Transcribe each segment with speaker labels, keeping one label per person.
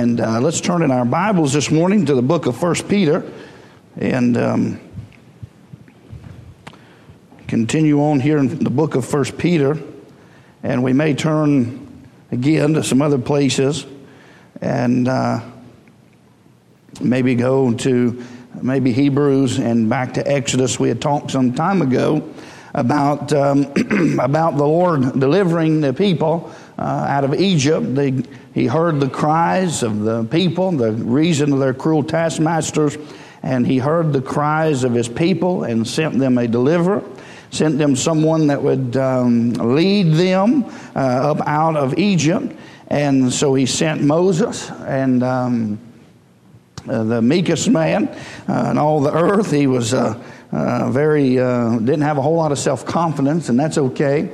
Speaker 1: And uh, let's turn in our Bibles this morning to the book of First Peter and um, continue on here in the book of First Peter. And we may turn again to some other places and uh, maybe go to maybe Hebrews and back to Exodus. We had talked some time ago about, um, about the Lord delivering the people uh, out of Egypt. They, he heard the cries of the people, the reason of their cruel taskmasters, and he heard the cries of his people and sent them a deliverer. Sent them someone that would um, lead them uh, up out of Egypt. And so he sent Moses and um, uh, the meekest man uh, in all the earth. He was uh, uh, very, uh, didn't have a whole lot of self confidence, and that's okay.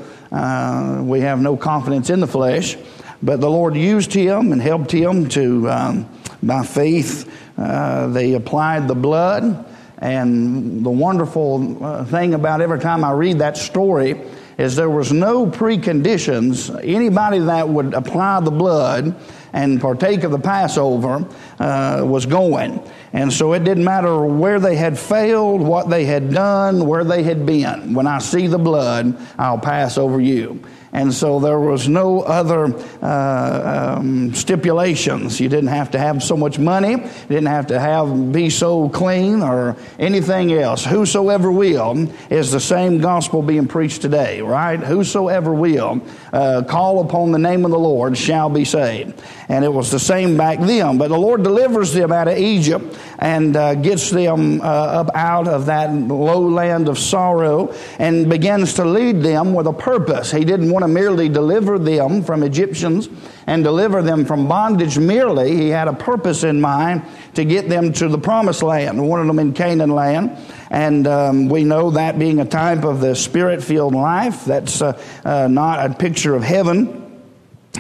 Speaker 1: We have no confidence in the flesh. But the Lord used him and helped him to, um, by faith, uh, they applied the blood. And the wonderful uh, thing about every time I read that story is there was no preconditions. Anybody that would apply the blood and partake of the Passover uh, was going. And so it didn't matter where they had failed, what they had done, where they had been. When I see the blood, I'll pass over you. And so there was no other uh, um, stipulations. You didn't have to have so much money. You didn't have to have be so clean or anything else. Whosoever will is the same gospel being preached today, right? Whosoever will uh, call upon the name of the Lord shall be saved. And it was the same back then. But the Lord delivers them out of Egypt and uh, gets them uh, up out of that low land of sorrow and begins to lead them with a purpose. He didn't want to merely deliver them from Egyptians and deliver them from bondage merely. He had a purpose in mind to get them to the promised land, wanted them in Canaan land. And um, we know that being a type of the spirit filled life, that's uh, uh, not a picture of heaven.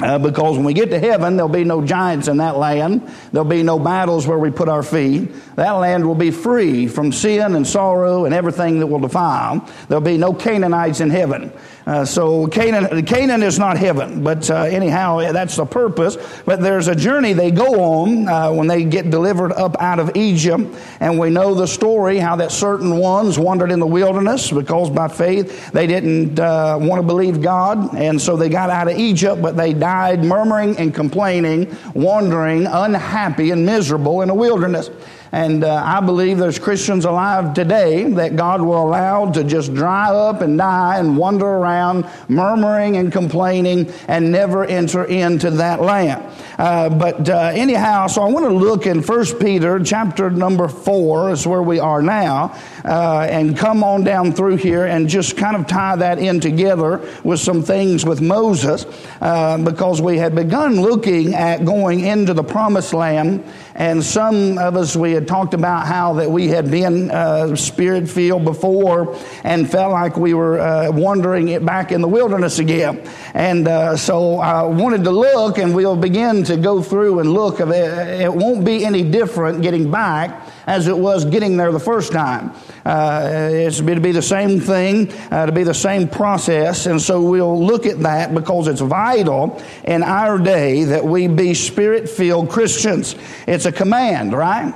Speaker 1: Uh, because when we get to heaven, there'll be no giants in that land. There'll be no battles where we put our feet. That land will be free from sin and sorrow and everything that will defile. There'll be no Canaanites in heaven. Uh, so Canaan, Canaan is not heaven, but uh, anyhow, that's the purpose. But there's a journey they go on uh, when they get delivered up out of Egypt, and we know the story how that certain ones wandered in the wilderness because by faith they didn't uh, want to believe God, and so they got out of Egypt, but they died murmuring and complaining, wandering, unhappy and miserable in the wilderness. And uh, I believe there's Christians alive today that God will allow to just dry up and die and wander around, murmuring and complaining, and never enter into that land. Uh, but uh, anyhow, so I want to look in 1 Peter chapter number 4 is where we are now, uh, and come on down through here and just kind of tie that in together with some things with Moses, uh, because we had begun looking at going into the promised land and some of us, we had talked about how that we had been uh, spirit filled before and felt like we were uh, wandering back in the wilderness again. And uh, so I wanted to look, and we'll begin to go through and look. Of it. it won't be any different getting back as it was getting there the first time. Uh, it's to be the same thing, uh, to be the same process. And so we'll look at that because it's vital in our day that we be spirit filled Christians. It's a command, right?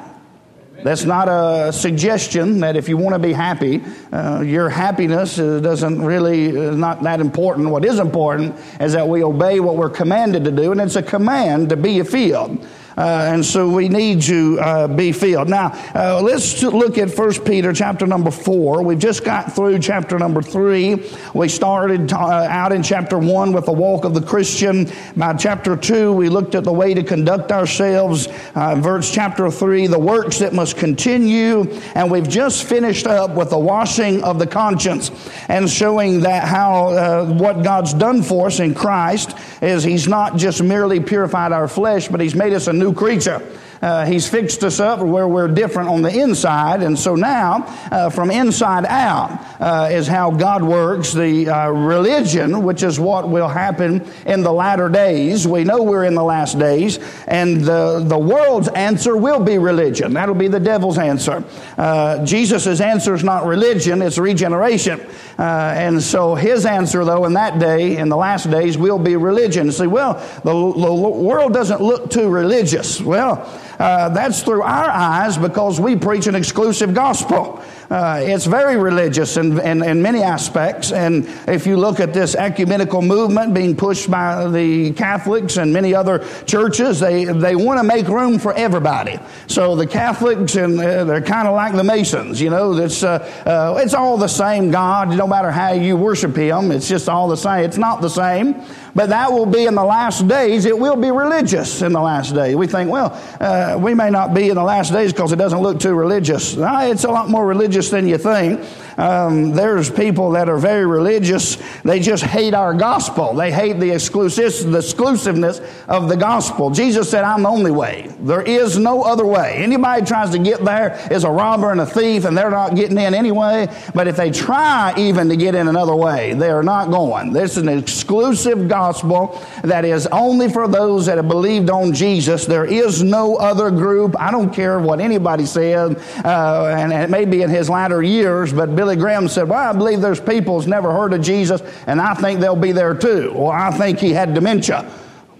Speaker 1: That's not a suggestion that if you want to be happy, uh, your happiness doesn't really is not that important. What is important is that we obey what we're commanded to do, and it's a command to be filled. Uh, and so we need to uh, be filled. Now, uh, let's look at 1 Peter chapter number 4. We've just got through chapter number 3. We started uh, out in chapter 1 with the walk of the Christian. By chapter 2, we looked at the way to conduct ourselves. Uh, verse chapter 3, the works that must continue. And we've just finished up with the washing of the conscience and showing that how uh, what God's done for us in Christ is He's not just merely purified our flesh, but He's made us a new new creature. Uh, he's fixed us up where we're different on the inside. And so now, uh, from inside out, uh, is how God works. The uh, religion, which is what will happen in the latter days. We know we're in the last days. And the, the world's answer will be religion. That'll be the devil's answer. Uh, Jesus' answer is not religion, it's regeneration. Uh, and so his answer, though, in that day, in the last days, will be religion. See, well, the, the world doesn't look too religious. Well, uh, that's through our eyes because we preach an exclusive gospel. Uh, it's very religious in, in, in, many aspects. And if you look at this ecumenical movement being pushed by the Catholics and many other churches, they, they want to make room for everybody. So the Catholics, and uh, they're kind of like the Masons, you know, it's, uh, uh, it's all the same God, no matter how you worship Him, it's just all the same. It's not the same. But that will be in the last days. It will be religious in the last days. We think, well, uh, we may not be in the last days because it doesn't look too religious. It's a lot more religious than you think. Um, there's people that are very religious. They just hate our gospel. They hate the, exclusive, the exclusiveness of the gospel. Jesus said, I'm the only way. There is no other way. Anybody tries to get there is a robber and a thief, and they're not getting in anyway. But if they try even to get in another way, they are not going. This is an exclusive gospel that is only for those that have believed on Jesus. There is no other group. I don't care what anybody said, uh, and it may be in his latter years, but Billy Graham said, Well, I believe there's people who's never heard of Jesus, and I think they'll be there too. Well, I think he had dementia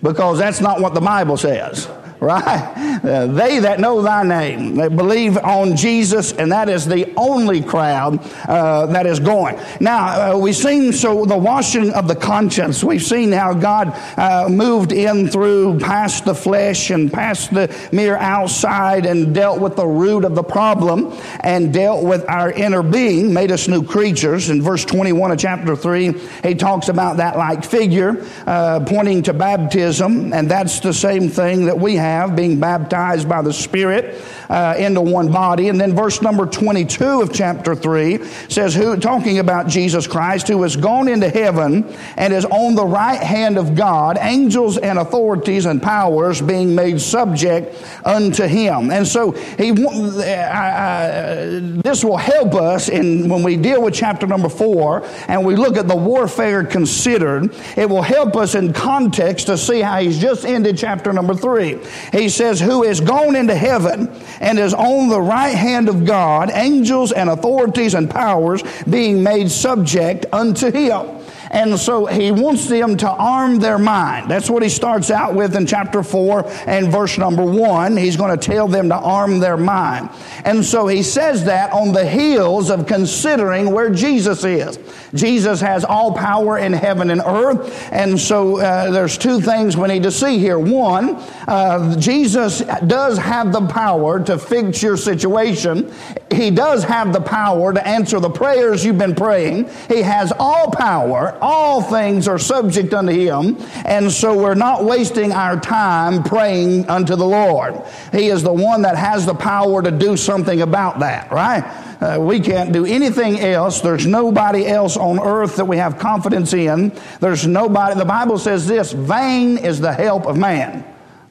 Speaker 1: because that's not what the Bible says right? Uh, they that know thy name, they believe on Jesus, and that is the only crowd uh, that is going. Now, uh, we've seen so the washing of the conscience. We've seen how God uh, moved in through past the flesh and past the mere outside and dealt with the root of the problem and dealt with our inner being, made us new creatures. In verse 21 of chapter 3, he talks about that like figure, uh, pointing to baptism, and that's the same thing that we have, being baptized by the Spirit uh, into one body. And then verse number 22 of chapter 3 says, who, talking about Jesus Christ, who has gone into heaven and is on the right hand of God, angels and authorities and powers being made subject unto him. And so he, uh, uh, this will help us in when we deal with chapter number 4 and we look at the warfare considered, it will help us in context to see how he's just ended chapter number 3. He says, Who is gone into heaven and is on the right hand of God, angels and authorities and powers being made subject unto him. And so he wants them to arm their mind. That's what he starts out with in chapter 4 and verse number 1. He's going to tell them to arm their mind. And so he says that on the heels of considering where Jesus is. Jesus has all power in heaven and earth. And so uh, there's two things we need to see here. One, uh, Jesus does have the power to fix your situation. He does have the power to answer the prayers you've been praying. He has all power all things are subject unto him, and so we're not wasting our time praying unto the Lord. He is the one that has the power to do something about that, right? Uh, we can't do anything else. There's nobody else on earth that we have confidence in. There's nobody. The Bible says this vain is the help of man,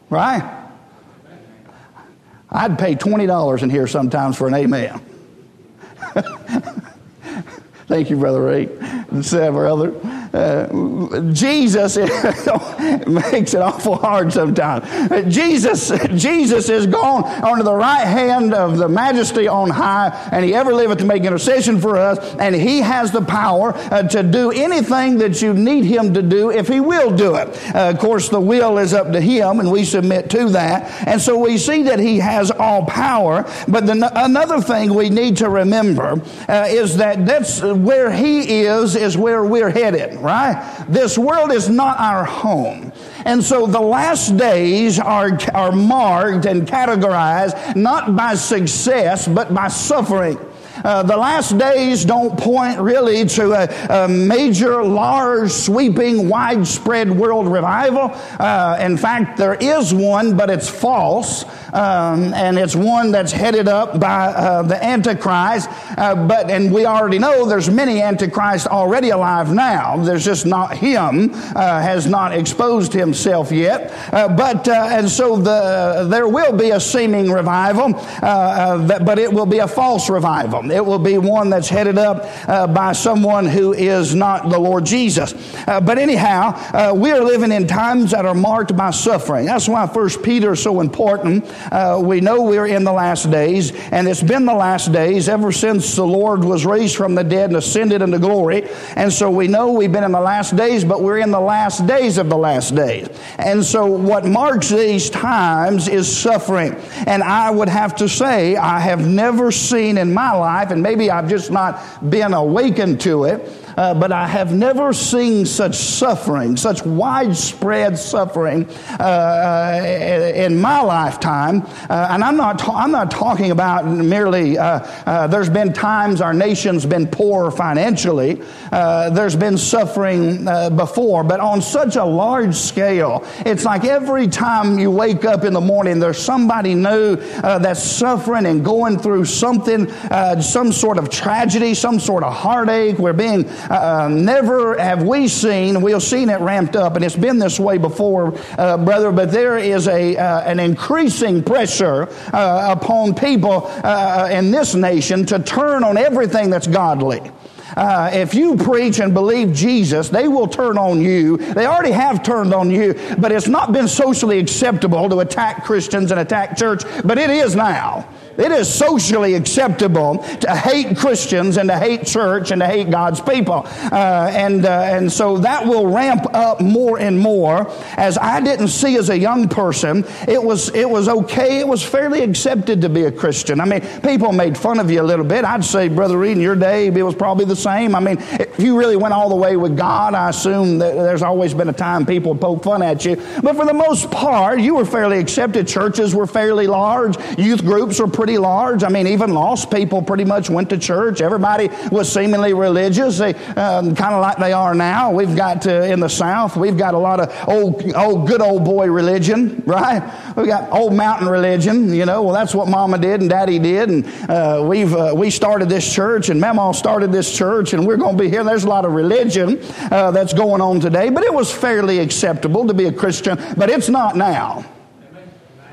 Speaker 1: right? I'd pay $20 in here sometimes for an amen. Thank you, Brother Ray, and several other. Uh, Jesus makes it awful hard sometimes. Jesus, Jesus is gone onto the right hand of the Majesty on high, and He ever liveth to make intercession for us, and He has the power uh, to do anything that you need Him to do if He will do it. Uh, of course, the will is up to Him, and we submit to that. And so we see that He has all power. But the, another thing we need to remember uh, is that that's where He is, is where we're headed, right? This world is not our home. And so the last days are, are marked and categorized not by success, but by suffering. Uh, the last days don't point really to a, a major, large, sweeping, widespread world revival. Uh, in fact, there is one, but it's false. Um, and it's one that's headed up by uh, the Antichrist. Uh, but and we already know there's many Antichrists already alive now. There's just not him uh, has not exposed himself yet. Uh, but and so the there will be a seeming revival, that, but it will be a false revival. It will be one that's headed up uh, by someone who is not the Lord Jesus. Uh, but anyhow, uh, we are living in times that are marked by suffering. That's why First Peter is so important. Uh, we know we're in the last days, and it's been the last days ever since the Lord was raised from the dead and ascended into glory. And so we know we've been in the last days, but we're in the last days of the last days. And so what marks these times is suffering. And I would have to say, I have never seen in my life, and maybe I've just not been awakened to it, uh, but I have never seen such suffering, such widespread suffering uh, uh in my lifetime. Uh, and I'm not, ta- I'm not talking about merely, uh, uh, there's been times our nation's been poor financially, there's been suffering before, but on such a large scale, it's like every time you wake up in the morning, there's somebody new that's suffering and going through something, some sort of tragedy, some sort of heartache. We're being uh, never have we seen, we've seen it ramped up, and it's been this way before, uh, brother, but there is a, uh, an increasing pressure uh, upon people uh, in this nation to turn on everything that's godly. Uh, if you preach and believe Jesus, they will turn on you. They already have turned on you, but it's not been socially acceptable to attack Christians and attack church, but it is now. It is socially acceptable to hate Christians and to hate church and to hate God's people. Uh, and, uh, and so that will ramp up more and more. As I didn't see as a young person, it was, it was okay. It was fairly accepted to be a Christian. I mean, people made fun of you a little bit. I'd say, Brother Reed, in your day, it was probably the same. I mean, if you really went all the way with God, I assume that there's always been a time people poke fun at you. But for the most part, you were fairly accepted. Churches were fairly large. Youth groups were pretty pretty large. I mean, even lost people pretty much went to church. Everybody was seemingly religious, um, kind of like they are now. We've got uh, in the South, we've got a lot of old, old, good old boy religion, right? We've got old mountain religion. You know, well, that's what Mama did and Daddy did, and uh, we've uh, we started this church, and Mama started this church, and we're going to be here. There's a lot of religion uh, that's going on today, but it was fairly acceptable to be a Christian, but it's not now.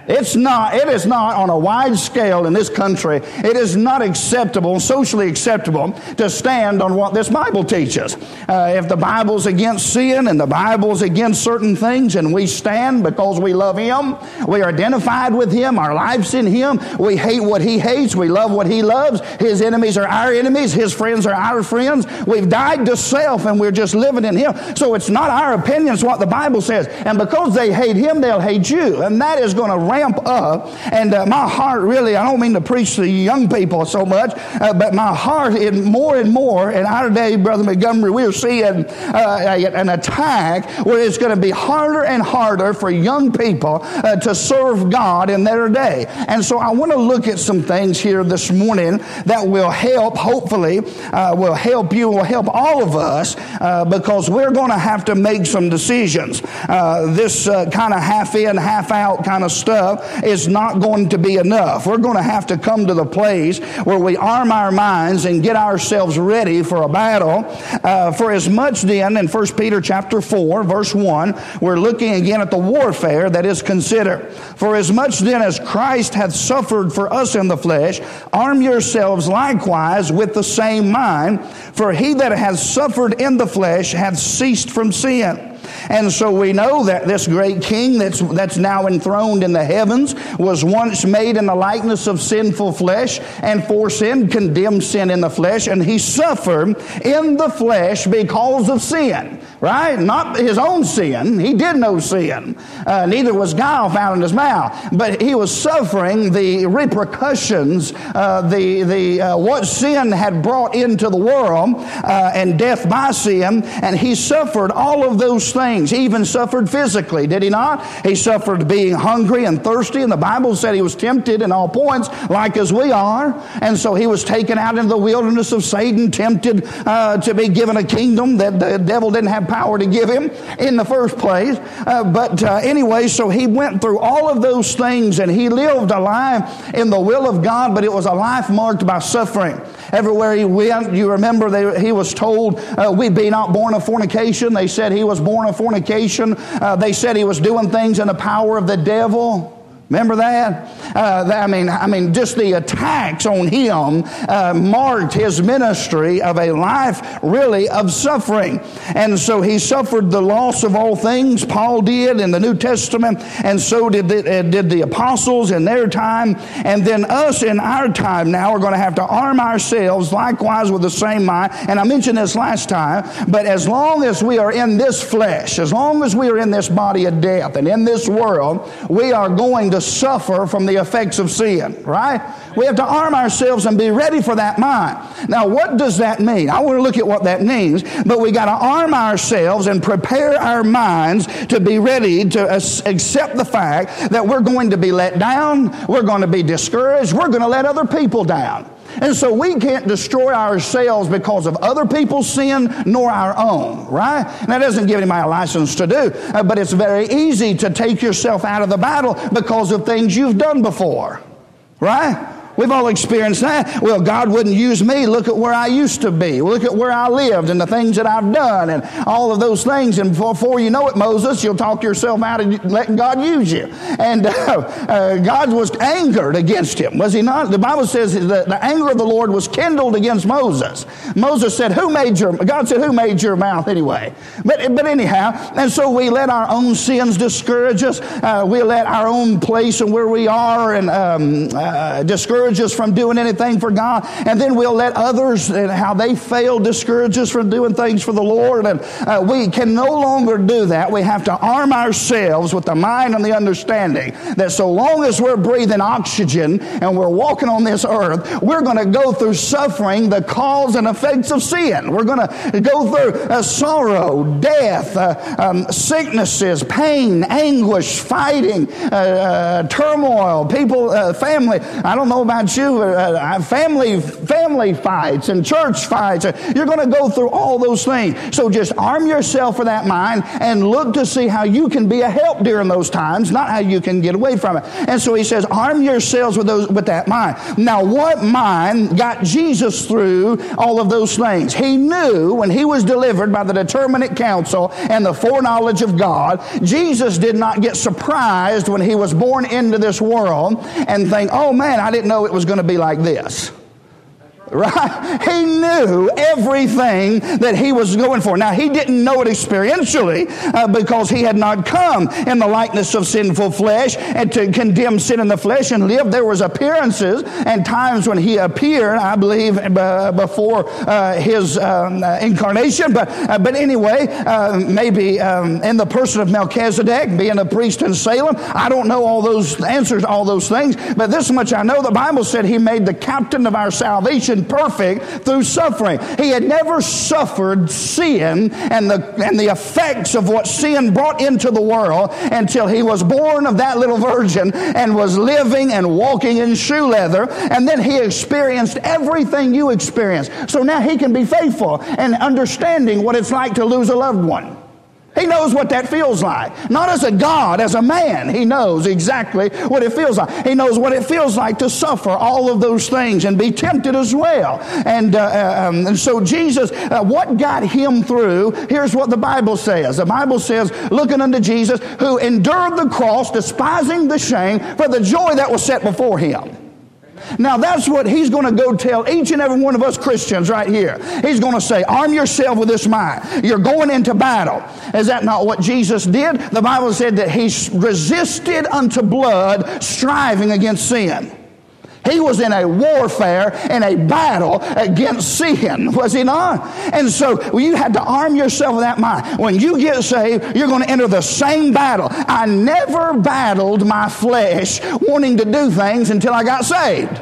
Speaker 1: It's not, it is not on a wide scale in this country, it is not acceptable, socially acceptable, to stand on what this Bible teaches. Uh, if the Bible's against sin and the Bible's against certain things, and we stand because we love Him, we are identified with Him, our life's in Him, we hate what He hates, we love what He loves, His enemies are our enemies, His friends are our friends. We've died to self and we're just living in Him. So it's not our opinion, it's what the Bible says. And because they hate Him, they'll hate you. And that is going to ramp up. And uh, my heart really, I don't mean to preach to young people so much, uh, but my heart in more and more in our day, Brother Montgomery, we're seeing uh, an attack where it's going to be harder and harder for young people uh, to serve God in their day. And so I want to look at some things here this morning that will help, hopefully, uh, will help you, will help all of us uh, because we're going to have to make some decisions. this kind of half in, half out kind of stuff is not going to be enough. We're going to have to come to the place where we arm our minds and get ourselves ready for a battle. Uh, for as much then, in 1 Peter chapter 4, verse 1, we're looking again at the warfare that is considered. For as much then as Christ hath suffered for us in the flesh, arm yourselves likewise with the same mind. For he that hath suffered in the flesh hath ceased from sin and so we know that this great king that's, that's now enthroned in the heavens was once made in the likeness of sinful flesh, and for sin condemned sin in the flesh, and he suffered in the flesh because of sin right? Not his own sin. He did no sin. Uh, neither was guile found in his mouth. But he was suffering the repercussions, uh, the, the, uh, what sin had brought into the world, uh, and death by sin. And he suffered all of those things. He even suffered physically, did he not? He suffered being hungry and thirsty. And the Bible said he was tempted in all points, like as we are. And so he was taken out into the wilderness of Satan, tempted uh, to be given a kingdom that the devil didn't have power to give him in the first place. Uh, but uh, anyway, so he went through all of those things and he lived a life in the will of God, but it was a life marked by suffering. Everywhere he went, you remember they, he was told, uh, We be not born of fornication. They said he was born of fornication. Uh, they said he was doing things in the power of the devil. Remember that? Uh, I mean, I mean, just the attacks on him uh, marked his ministry of a life really of suffering, and so he suffered the loss of all things. Paul did in the New Testament, and so did the, uh, did the apostles in their time, and then us in our time. Now we're going to have to arm ourselves likewise with the same mind. And I mentioned this last time, but as long as we are in this flesh, as long as we are in this body of death, and in this world, we are going to to suffer from the effects of sin, right? We have to arm ourselves and be ready for that mind. Now, what does that mean? I want to look at what that means, but we got to arm ourselves and prepare our minds to be ready to accept the fact that we're going to be let down, we're going to be discouraged, we're going to let other people down. And so we can't destroy ourselves because of other people's sin nor our own, right? And that doesn't give anybody a license to do, uh, but it's very easy to take yourself out of the battle because of things you've done before, right? We've all experienced that. Well, God wouldn't use me. Look at where I used to be. Look at where I lived and the things that I've done and all of those things. And before you know it, Moses, you'll talk yourself out of letting God use you. And uh, uh, God was angered against him, was he not? The Bible says that the anger of the Lord was kindled against Moses. Moses said, "Who made your?" God said, "Who made your mouth anyway?" But but anyhow, and so we let our own sins discourage us. Uh, we let our own place and where we are and um, uh, discourage discourage us from doing anything for God. And then we'll let others and how they fail discourage us from doing things for the Lord. And uh, we can no longer do that. We have to arm ourselves with the mind and the understanding that so long as we're breathing oxygen and we're walking on this earth, we're going to go through suffering, the cause and effects of sin. We're going to go through uh, sorrow, death, uh, um, sicknesses, pain, anguish, fighting, uh, uh, turmoil, people, uh, family. I don't know about about you, uh, uh, family, family fights and church fights. You're going to go through all those things. So just arm yourself for that mind and look to see how you can be a help during those times, not how you can get away from it. And so he says, arm yourselves with those, with that mind. Now, what mind got Jesus through all of those things? He knew when he was delivered by the determinate counsel and the foreknowledge of God, Jesus did not get surprised when he was born into this world and think, oh man, I didn't know it was going to be like this. Right? He knew everything that he was going for. Now, he didn't know it experientially uh, because he had not come in the likeness of sinful flesh and to condemn sin in the flesh and live. There was appearances and times when he appeared, I believe, before uh, his um, incarnation. But, uh, but anyway, uh, maybe um, in the person of Melchizedek, being a priest in Salem. I don't know all those answers, all those things, but this much I know the Bible said he made the captain of our salvation perfect through suffering. He had never suffered sin and the, and the effects of what sin brought into the world until he was born of that little virgin and was living and walking in shoe leather. And then he experienced everything you experienced. So now he can be faithful and understanding what it's like to lose a loved one. He knows what that feels like. Not as a God, as a man. He knows exactly what it feels like. He knows what it feels like to suffer all of those things and be tempted as well. And, uh, uh um, and so Jesus, uh, what got him through, here's what the Bible says. The Bible says, looking unto Jesus, who endured the cross, despising the shame, for the joy that was set before him. Now that's what he's going to go tell each and every one of us Christians right here. He's going to say, arm yourself with this mind. You're going into battle. Is that not what Jesus did? The Bible said that he resisted unto blood, striving against sin. He was in a warfare and a battle against sin, was he not? And so you had to arm yourself with that mind. When you get saved, you're going to enter the same battle. I never battled my flesh wanting to do things until I got saved.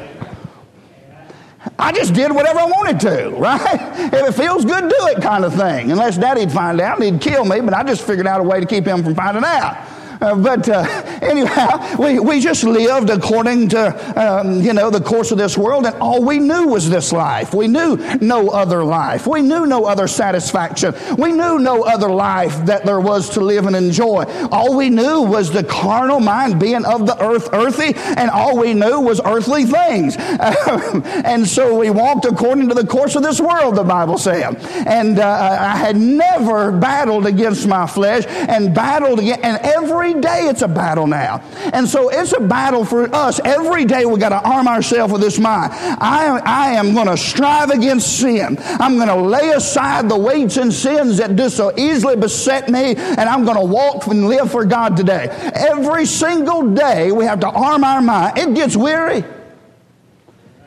Speaker 1: I just did whatever I wanted to, right? If it feels good, do it kind of thing. Unless daddy'd find out and he'd kill me, but I just figured out a way to keep him from finding out. Uh, but uh, anyhow, we, we just lived according to, um, you know, the course of this world, and all we knew was this life. We knew no other life. We knew no other satisfaction. We knew no other life that there was to live and enjoy. All we knew was the carnal mind being of the earth earthy, and all we knew was earthly things. and so we walked according to the course of this world, the Bible said. And uh, I had never battled against my flesh and battled against, and every day it's a battle now. And so it's a battle for us. Every day we got to arm ourselves with this mind. I, I am going to strive against sin. I'm going to lay aside the weights and sins that do so easily beset me, and I'm going to walk and live for God today. Every single day we have to arm our mind. It gets weary.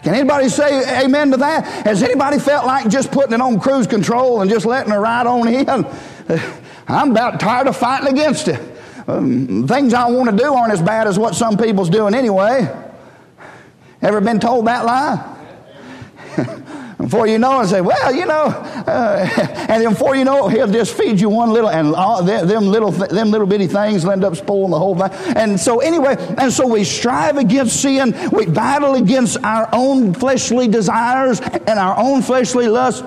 Speaker 1: Can anybody say amen to that? Has anybody felt like just putting it on cruise control and just letting it ride on in? I'm about tired of fighting against it. Um, things I want to do aren't as bad as what some people's doing anyway. Ever been told that lie? before you know it, say, well, you know, uh, and then before you know it, he'll just feed you one little, and all them little, them little bitty things will end up spoiling the whole thing. And so anyway, and so we strive against sin. We battle against our own fleshly desires and our own fleshly lusts.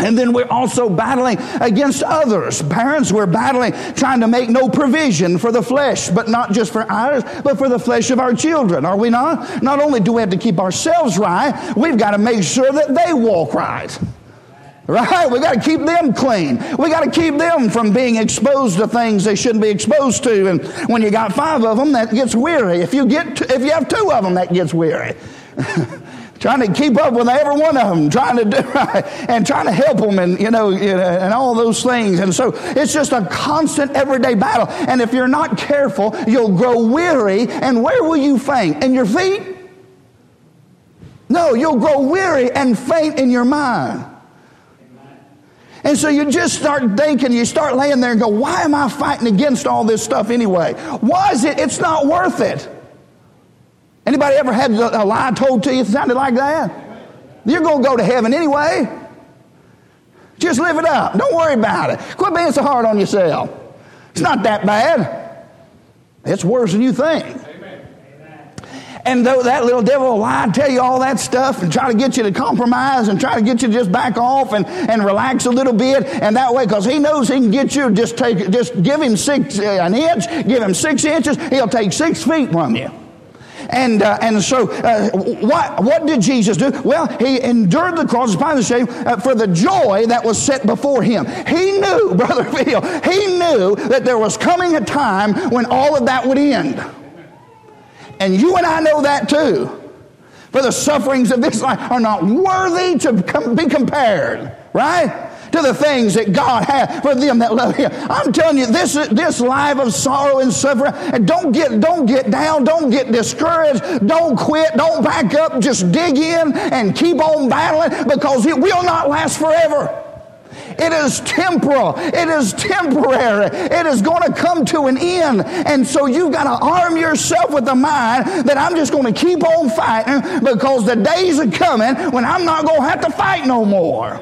Speaker 1: And then we're also battling against others. Parents, we're battling, trying to make no provision for the flesh, but not just for ours, but for the flesh of our children, are we not? Not only do we have to keep ourselves right, we've got to make sure that they walk right. Right? We got to keep them clean. We got to keep them from being exposed to things they shouldn't be exposed to. And when you got five of them, that gets weary. If you get, if you have two of them, that gets weary. trying to keep up with every one of them, trying to do and trying to help them, and you know, and all those things. And so it's just a constant, everyday battle. And if you're not careful, you'll grow weary. And where will you faint? In your feet? No, you'll grow weary and faint in your mind. And so you just start thinking, you start laying there and go, why am I fighting against all this stuff anyway? Why is it? It's not worth it. Anybody ever had a lie told to you that sounded like that? You're going to go to heaven anyway. Just live it up. Don't worry about it. Quit being so hard on yourself. It's not that bad. It's worse than you think. And though that little devil will lie and tell you all that stuff and try to get you to compromise and try to get you to just back off and, and relax a little bit, and that way, because he knows he can get you, just take, just give him six, uh, an inch, give him six inches, he'll take six feet from you. And, uh, and so, uh, what, what did Jesus do? Well, he endured the cross, the shame, uh, for the joy that was set before him. He knew, Brother Phil, he knew that there was coming a time when all of that would end. And you and I know that too. For the sufferings of this life are not worthy to com- be compared, right? To the things that God has for them that love Him. I'm telling you, this this life of sorrow and suffering. And don't get don't get down. Don't get discouraged. Don't quit. Don't back up. Just dig in and keep on battling because it will not last forever. It is temporal. It is temporary. It is going to come to an end. And so you've got to arm yourself with the mind that I'm just going to keep on fighting because the days are coming when I'm not going to have to fight no more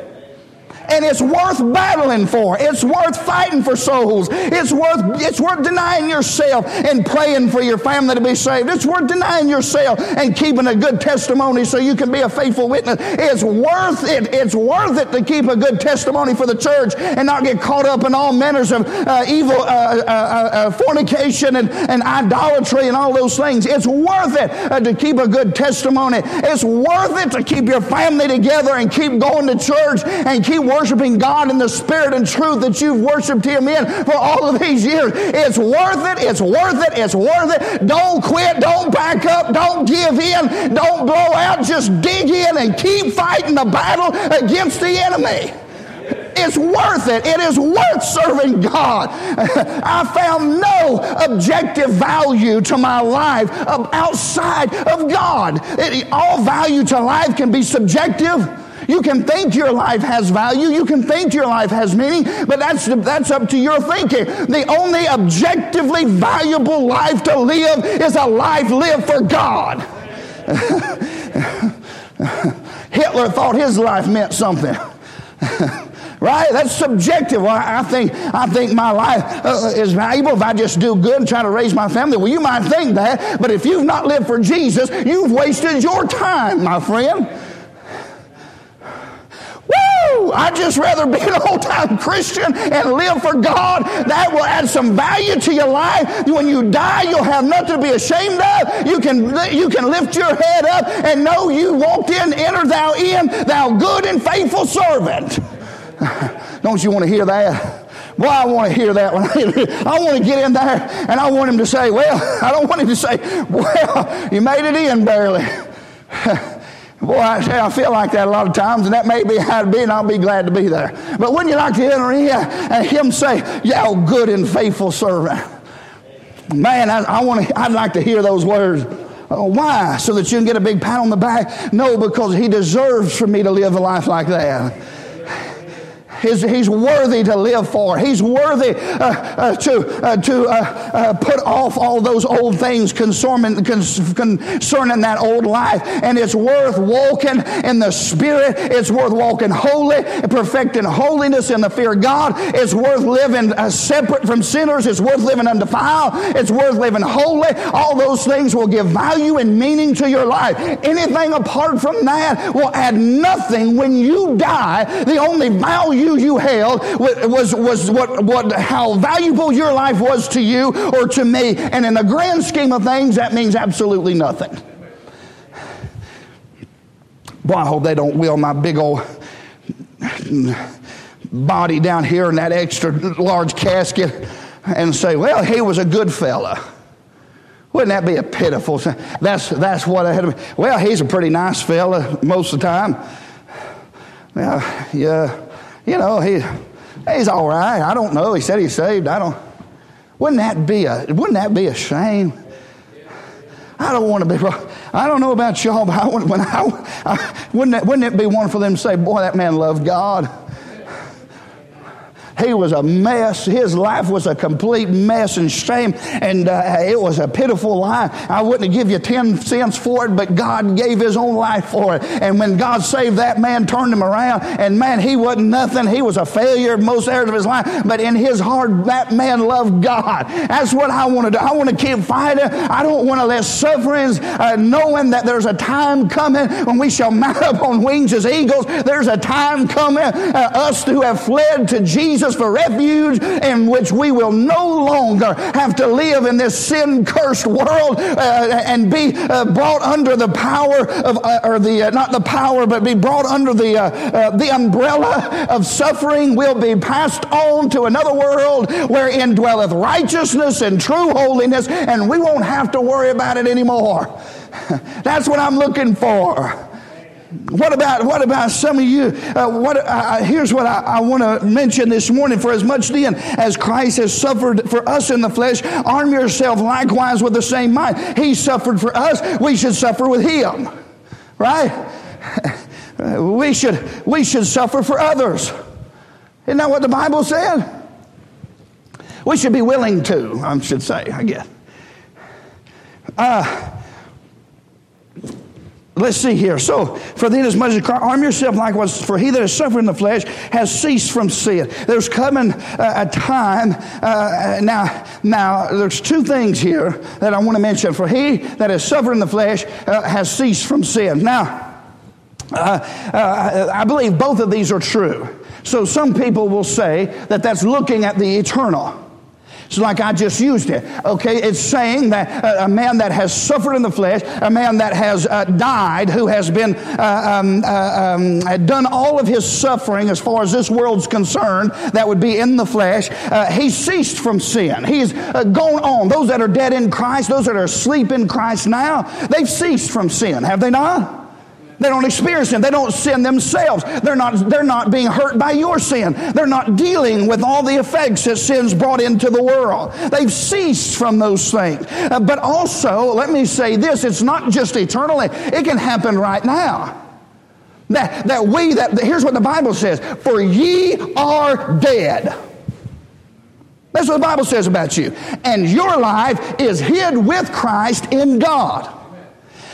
Speaker 1: and it's worth battling for. It's worth fighting for souls. It's worth it's worth denying yourself and praying for your family to be saved. It's worth denying yourself and keeping a good testimony so you can be a faithful witness. It's worth it. It's worth it to keep a good testimony for the church and not get caught up in all manners of uh, evil, uh, uh, uh, uh fornication and, and idolatry and all those things. It's worth it uh, to keep a good testimony. It's worth it to keep your family together and keep going to church and keep worshiping God in the spirit and truth that you've worshiped Him in for all of these years. It's worth it. It's worth it. It's worth it. Don't quit. Don't back up. Don't give in. Don't blow out. Just dig in and keep fighting the battle against the enemy. It's worth it. It is worth serving God. I found no objective value to my life outside of God. It, all value to life can be subjective. You can think your life has value. You can think your life has meaning, but that's, that's up to your thinking. The only objectively valuable life to live is a life lived for God. Hitler thought his life meant something. right? That's subjective. Well, I think I think my life uh, is valuable if I just do good and try to raise my family. Well, you might think that, but if you've not lived for Jesus, you've wasted your time, my friend. I'd just rather be an old time Christian and live for God. That will add some value to your life. When you die, you'll have nothing to be ashamed of. You can, you can lift your head up and know you walked in, enter thou in, thou good and faithful servant. Don't you want to hear that? Boy, I want to hear that one. I want to get in there and I want him to say, Well, I don't want him to say, Well, you made it in barely. Boy, I, say I, feel like that a lot of times, and that may be how it be, and I'll be glad to be there. But wouldn't you like to enter in and him say, oh, good and faithful servant? Man, I, I want to, I'd like to hear those words. Oh, why? So that you can get a big pat on the back? No, because he deserves for me to live a life like that. He's, he's worthy to live for. He's worthy uh, uh, to, uh, to uh, uh, put off all those old things concerning, concerning that old life. And it's worth walking in the Spirit. It's worth walking holy, perfecting holiness in the fear of God. It's worth living uh, separate from sinners. It's worth living undefiled. It's worth living holy. All those things will give value and meaning to your life. Anything apart from that will add nothing when you die. The only value you held was, was what, what, how valuable your life was to you or to me. And in the grand scheme of things, that means absolutely nothing. Boy, I hope they don't wheel my big old body down here in that extra large casket and say, well, he was a good fella. Wouldn't that be a pitiful thing? That's, that's what I had. Well, he's a pretty nice fella most of the time. Yeah, yeah you know, he, he's all right. I don't know. He said he's saved. I don't. Wouldn't that be a, wouldn't that be a shame? I don't want to be. Wrong. I don't know about y'all, but I, when I, I, wouldn't, it, wouldn't it be wonderful for them to say, "Boy, that man loved God." He was a mess. His life was a complete mess and shame, and uh, it was a pitiful life. I wouldn't give you 10 cents for it, but God gave His own life for it. And when God saved that man, turned him around, and man, he wasn't nothing. He was a failure most areas of his life, but in his heart, that man loved God. That's what I want to do. I want to keep fighting. I don't want to let sufferings, uh, knowing that there's a time coming when we shall mount up on wings as eagles. There's a time coming, uh, us who have fled to Jesus Jesus for refuge in which we will no longer have to live in this sin cursed world uh, and be uh, brought under the power of, uh, or the, uh, not the power, but be brought under the, uh, uh, the umbrella of suffering. We'll be passed on to another world wherein dwelleth righteousness and true holiness, and we won't have to worry about it anymore. That's what I'm looking for. What about what about some of you? Uh, what uh, uh here's what I, I want to mention this morning. For as much then as Christ has suffered for us in the flesh, arm yourself likewise with the same mind. He suffered for us; we should suffer with Him, right? we should we should suffer for others. Isn't that what the Bible said? We should be willing to. I should say, I guess. Uh, Let's see here. So, for then as much as arm yourself likewise, for he that is suffering in the flesh has ceased from sin. There's coming uh, a time, uh, now, now, there's two things here that I want to mention. For he that is suffering in the flesh uh, has ceased from sin. Now, uh, uh, I believe both of these are true. So some people will say that that's looking at the eternal. It's like I just used it. Okay, it's saying that uh, a man that has suffered in the flesh, a man that has uh, died, who has been uh, um, uh, um, done all of his suffering as far as this world's concerned, that would be in the flesh. Uh, he ceased from sin. He's uh, gone on. Those that are dead in Christ, those that are asleep in Christ now, they've ceased from sin, have they not? They don't experience sin. They don't sin themselves. They're not, they're not being hurt by your sin. They're not dealing with all the effects that sin's brought into the world. They've ceased from those things. Uh, but also, let me say this it's not just eternally, it can happen right now. That, that we, that here's what the Bible says For ye are dead. That's what the Bible says about you. And your life is hid with Christ in God.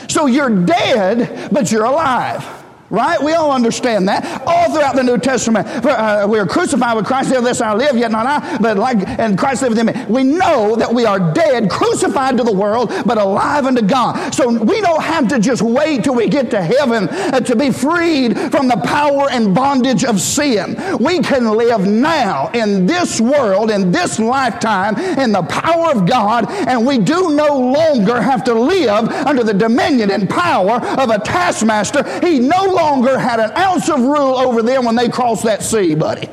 Speaker 1: So you're dead, but you're alive. Right? We all understand that. All throughout the New Testament, uh, we are crucified with Christ. This I live, yet not I, but like, and Christ liveth in me. We know that we are dead, crucified to the world, but alive unto God. So we don't have to just wait till we get to heaven uh, to be freed from the power and bondage of sin. We can live now in this world, in this lifetime, in the power of God, and we do no longer have to live under the dominion and power of a taskmaster. He no longer had an ounce of rule over them when they crossed that sea, buddy.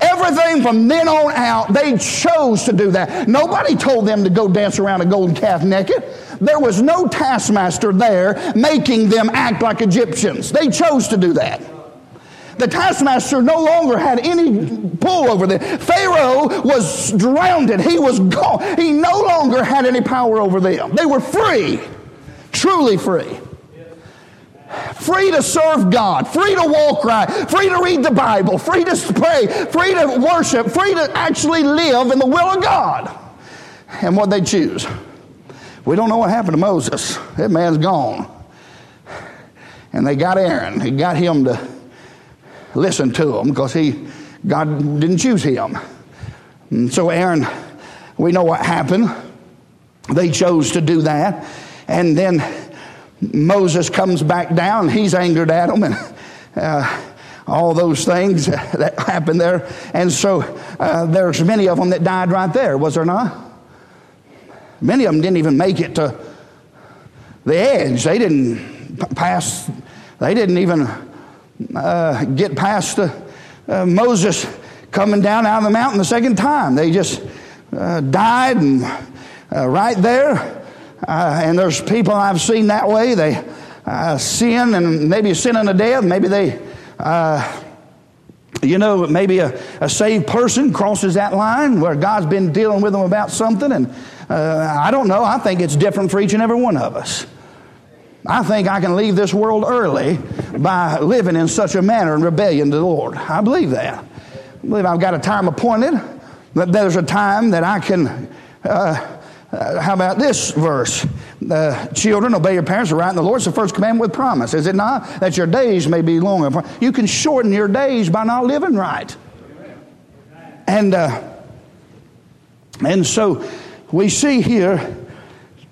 Speaker 1: Everything from then on out, they chose to do that. Nobody told them to go dance around a golden calf naked. There was no taskmaster there making them act like Egyptians. They chose to do that. The taskmaster no longer had any pull over them. Pharaoh was drowned. He was gone. He no longer had any power over them. They were free, truly free. Free to serve God, free to walk right, free to read the Bible, free to pray, free to worship, free to actually live in the will of God. And what they choose. We don't know what happened to Moses. That man's gone. And they got Aaron. He got him to listen to him because he God didn't choose him. And so Aaron, we know what happened. They chose to do that. And then Moses comes back down. He's angered at them and uh, all those things that happened there. And so uh, there's many of them that died right there, was there not? Many of them didn't even make it to the edge. They didn't pass, they didn't even uh, get past uh, Moses coming down out of the mountain the second time. They just uh, died and uh, right there. Uh, and there's people I've seen that way. They uh, sin and maybe sin unto death. Maybe they, uh, you know, maybe a, a, saved person crosses that line where God's been dealing with them about something. And uh, I don't know. I think it's different for each and every one of us. I think I can leave this world early by living in such a manner in rebellion to the Lord. I believe that. I believe I've got a time appointed, that there's a time that I can. Uh, uh, how about this verse? Uh, children, obey your parents, right in the Lord. It's the first commandment with promise, is it not? That your days may be longer. You can shorten your days by not living right. And, uh, and so we see here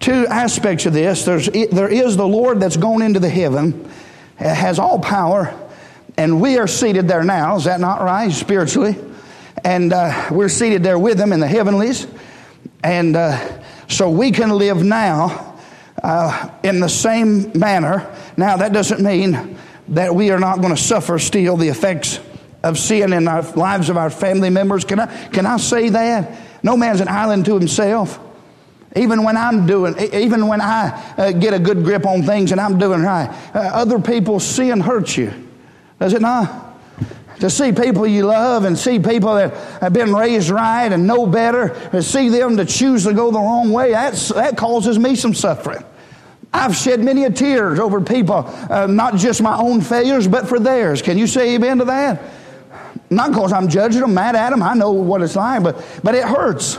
Speaker 1: two aspects of this. There's, there is the Lord that's gone into the heaven, has all power, and we are seated there now. Is that not right, spiritually? And uh, we're seated there with him in the heavenlies. And uh, so we can live now uh, in the same manner. Now, that doesn't mean that we are not going to suffer still the effects of sin in our lives of our family members. Can I, can I say that? No man's an island to himself. Even when I'm doing, even when I uh, get a good grip on things and I'm doing right, uh, other people's sin hurts you. Does it not? To see people you love and see people that have been raised right and know better, and see them to choose to go the wrong way, that's, that causes me some suffering. I've shed many a tears over people, uh, not just my own failures, but for theirs. Can you say amen to that? Not because I'm judging them, mad at them. I know what it's like, but, but it hurts.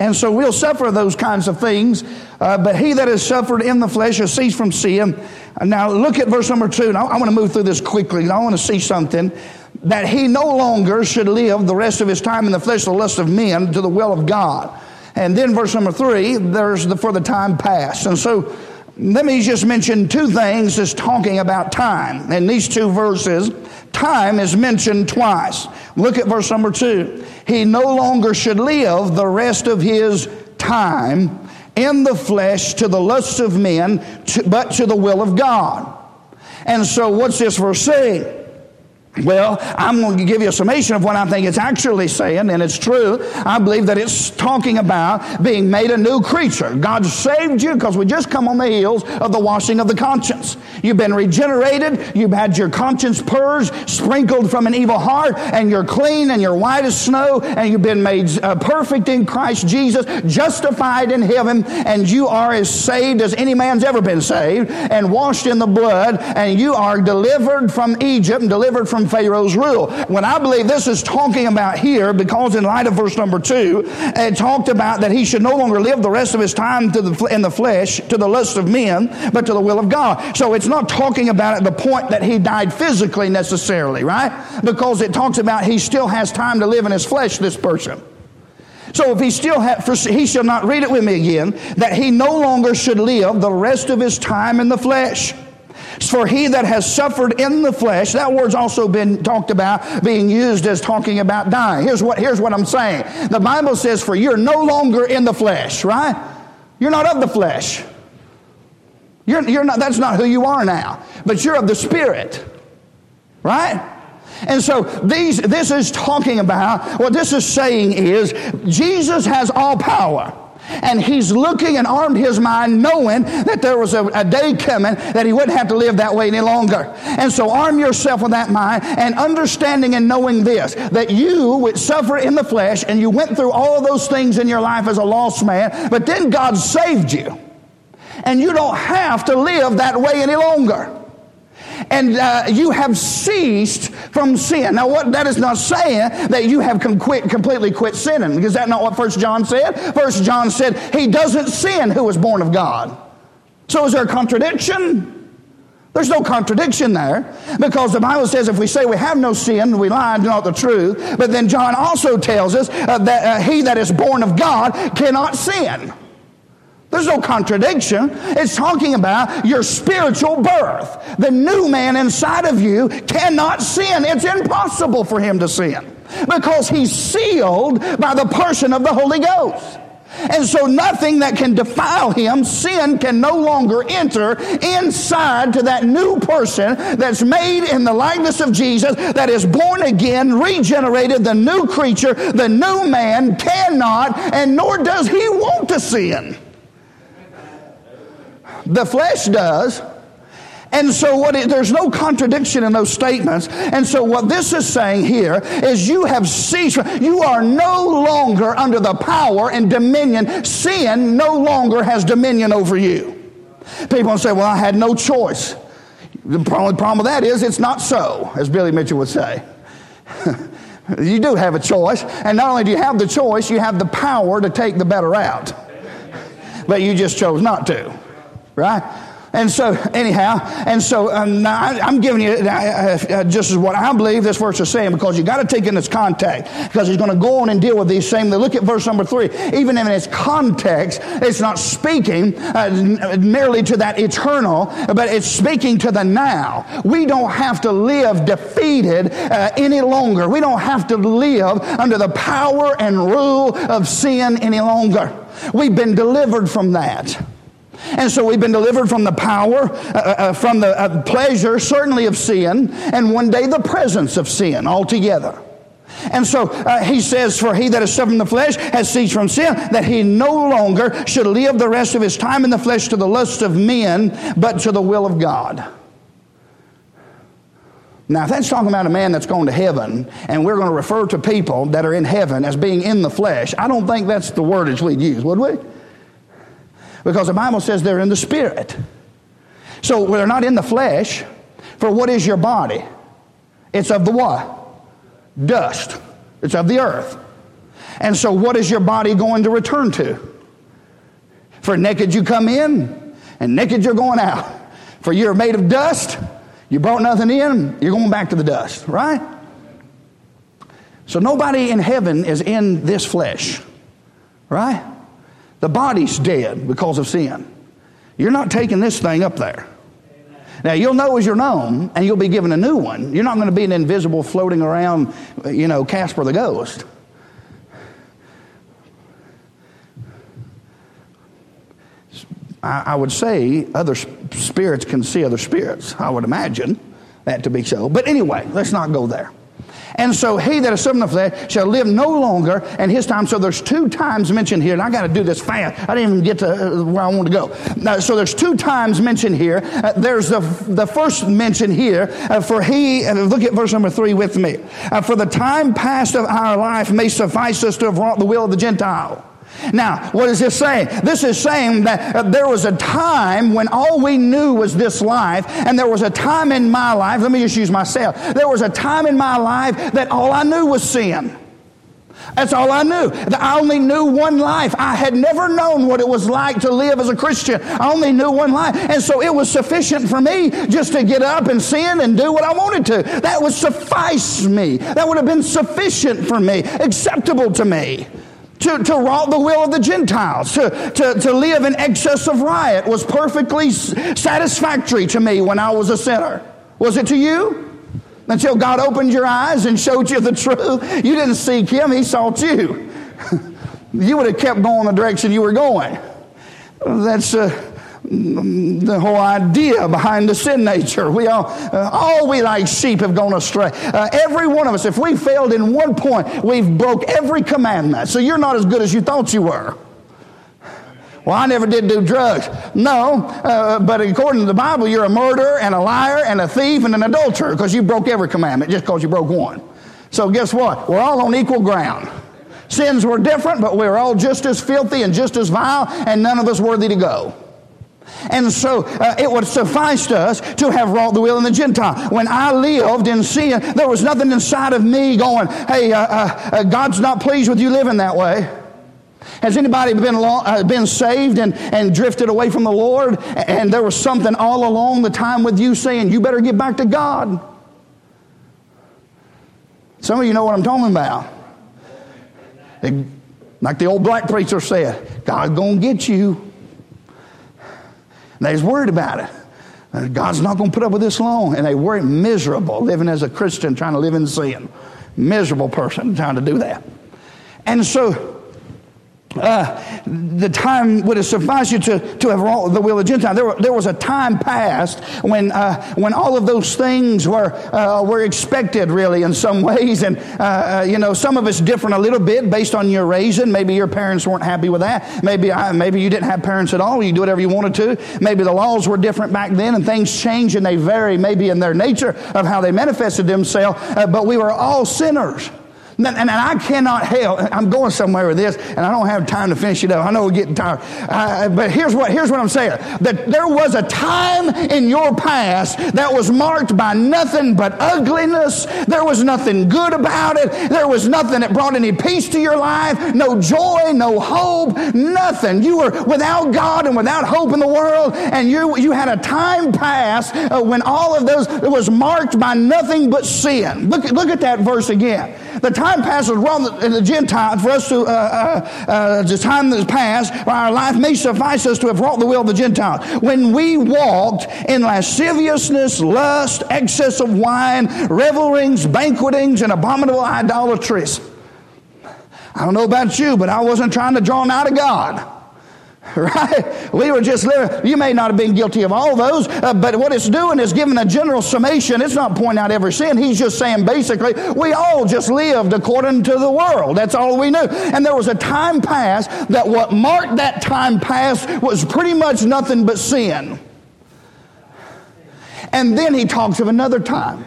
Speaker 1: And so we'll suffer those kinds of things. Uh, but he that has suffered in the flesh has ceased from sin. Now look at verse number two. Now I want to move through this quickly. I want to see something that he no longer should live the rest of his time in the flesh, the lust of men, to the will of God. And then verse number three, there's the for the time past. And so let me just mention two things that's talking about time. In these two verses, time is mentioned twice. Look at verse number two. He no longer should live the rest of his time in the flesh to the lusts of men, but to the will of God. And so, what's this verse saying? Well, I'm going to give you a summation of what I think it's actually saying, and it's true. I believe that it's talking about being made a new creature. God saved you because we just come on the heels of the washing of the conscience. You've been regenerated, you've had your conscience purged, sprinkled from an evil heart, and you're clean and you're white as snow, and you've been made uh, perfect in Christ Jesus, justified in heaven, and you are as saved as any man's ever been saved, and washed in the blood, and you are delivered from Egypt and delivered from Pharaoh's rule. When I believe this is talking about here, because in light of verse number two, it talked about that he should no longer live the rest of his time the, in the flesh to the lust of men, but to the will of God. So it's not talking about at the point that he died physically necessarily, right? Because it talks about he still has time to live in his flesh, this person. So if he still had, he shall not read it with me again, that he no longer should live the rest of his time in the flesh. For he that has suffered in the flesh, that word's also been talked about, being used as talking about dying. Here's what, here's what I'm saying. The Bible says, for you're no longer in the flesh, right? You're not of the flesh. You're, you're not, that's not who you are now. But you're of the Spirit, right? And so these, this is talking about, what this is saying is, Jesus has all power. And he's looking and armed his mind knowing that there was a, a, day coming that he wouldn't have to live that way any longer. And so arm yourself with that mind and understanding and knowing this, that you would suffer in the flesh and you went through all those things in your life as a lost man, but then God saved you. And you don't have to live that way any longer and uh, you have ceased from sin. Now, what that is not saying that you have com- quit, completely quit sinning. Is that not what First John said? First John said he doesn't sin who is born of God. So, is there a contradiction? There's no contradiction there because the Bible says if we say we have no sin, we lie and do not the truth. But then John also tells us uh, that uh, he that is born of God cannot sin. There's no contradiction. It's talking about your spiritual birth. The new man inside of you cannot sin. It's impossible for him to sin because he's sealed by the person of the Holy Ghost. And so nothing that can defile him, sin can no longer enter inside to that new person that's made in the likeness of Jesus, that is born again, regenerated, the new creature, the new man cannot, and nor does he want to sin. The flesh does. And so what it, there's no contradiction in those statements. And so what this is saying here is you have ceased. You are no longer under the power and dominion. Sin no longer has dominion over you. People say, well, I had no choice. The only problem with that is it's not so, as Billy Mitchell would say. you do have a choice. And not only do you have the choice, you have the power to take the better out. But you just chose not to right? And so, anyhow, and so um, I, am giving you uh, uh, just is what I believe this verse is saying because you got to take in its context because he's going to go on and deal with these same. Look at verse number three. Even in its context, it's not speaking uh, merely to that eternal, but it's speaking to the now. We don't have to live defeated uh, any longer. We don't have to live under the power and rule of sin any longer. We've been delivered from that. And so we've been delivered from the power, uh, uh, uh, from the uh, pleasure, certainly of sin, and one day the presence of sin altogether. And so uh, he says, For he that is suffered in the flesh has ceased from sin, that he no longer should live the rest of his time in the flesh to the lusts of men, but to the will of God. Now, if that's talking about a man that's going to heaven, and we're going to refer to people that are in heaven as being in the flesh, I don't think that's the wordage we'd use, would we? Because the Bible says they're in the spirit. So they're not in the flesh. For what is your body? It's of the what? Dust. It's of the earth. And so what is your body going to return to? For naked you come in, and naked you're going out. For you're made of dust, you brought nothing in, you're going back to the dust, right? So nobody in heaven is in this flesh, right? The body's dead because of sin. You're not taking this thing up there. Now, you'll know as you're known, and you'll be given a new one. You're not going to be an invisible floating around, you know, Casper the ghost. I, I would say other spirits can see other spirits. I would imagine that to be so. But anyway, let's not go there. And so he that is of the flesh shall live no longer in his time. So there's two times mentioned here, and I got to do this fast. I didn't even get to uh, where I want to go. Now, so there's two times mentioned here. Uh, there's the, the first mention here uh, for he, and look at verse number three with me. Uh, for the time past of our life may suffice us to have wrought the will of the Gentile. Now, what is this saying? This is saying that uh, there was a time when all we knew was this life, and there was a time in my life, let me just use myself. There was a time in my life that all I knew was sin. That's all I knew. I only knew one life. I had never known what it was like to live as a Christian. I only knew one life. And so it was sufficient for me just to get up and sin and do what I wanted to. That would suffice me. That would have been sufficient for me, acceptable to me to, to wrought the will of the Gentiles, to, to, to live in excess of riot was perfectly satisfactory to me when I was a sinner. Was it to you? Until God opened your eyes and showed you the truth. You didn't seek Him, He sought you. you would have kept going the direction you were going. That's, uh, the whole idea behind the sin nature. We all, uh, all we like sheep have gone astray. Uh, every one of us, if we failed in one point, we've broke every commandment. So you're not as good as you thought you were. Well, I never did do drugs. No, uh, but according to the Bible, you're a murderer and a liar and a thief and an adulterer because you broke every commandment just because you broke one. So guess what? We're all on equal ground. Sins were different, but we're all just as filthy and just as vile, and none of us worthy to go. And so uh, it would suffice to us to have wrought the will in the Gentile. When I lived in sin, there was nothing inside of me going, hey, uh, uh, uh God's not pleased with you living that way. Has anybody been, long, uh, been saved and, and drifted away from the Lord and there was something all along the time with you saying, you better get back to God? Some of you know what I'm talking about. Like the old black preacher said, God's going to get you. And they was worried about it. And God's not going to put up with this long. And they were miserable living as a Christian, trying to live in sin. Miserable person trying to do that. And so uh, the time would have sufficed you to, to have wrought the will of Gentile. There, there was a time past when, uh, when all of those things were, uh, were expected, really, in some ways. And, uh, uh, you know, some of it's different a little bit based on your raising. Maybe your parents weren't happy with that. Maybe, I, maybe you didn't have parents at all. You do whatever you wanted to. Maybe the laws were different back then and things change and they vary, maybe in their nature of how they manifested themselves. Uh, but we were all sinners. And I cannot help. I'm going somewhere with this, and I don't have time to finish it up. I know we're getting tired. Uh, but here's what, here's what I'm saying. That there was a time in your past that was marked by nothing but ugliness. There was nothing good about it. There was nothing that brought any peace to your life. No joy, no hope, nothing. You were without God and without hope in the world. And you, you had a time past uh, when all of those was marked by nothing but sin. Look, look at that verse again. The time passes wrong in the Gentile for us to, uh, uh, uh, the time that has passed, our life may suffice us to have wrought the will of the Gentiles. When we walked in lasciviousness, lust, excess of wine, revelings, banquetings, and abominable idolatries. I don't know about you, but I wasn't trying to draw nigh to God. Right? We were just living. You may not have been guilty of all those, uh, but what it's doing is giving a general summation. It's not pointing out every sin. He's just saying basically, we all just lived according to the world. That's all we knew. And there was a time past that what marked that time past was pretty much nothing but sin. And then he talks of another time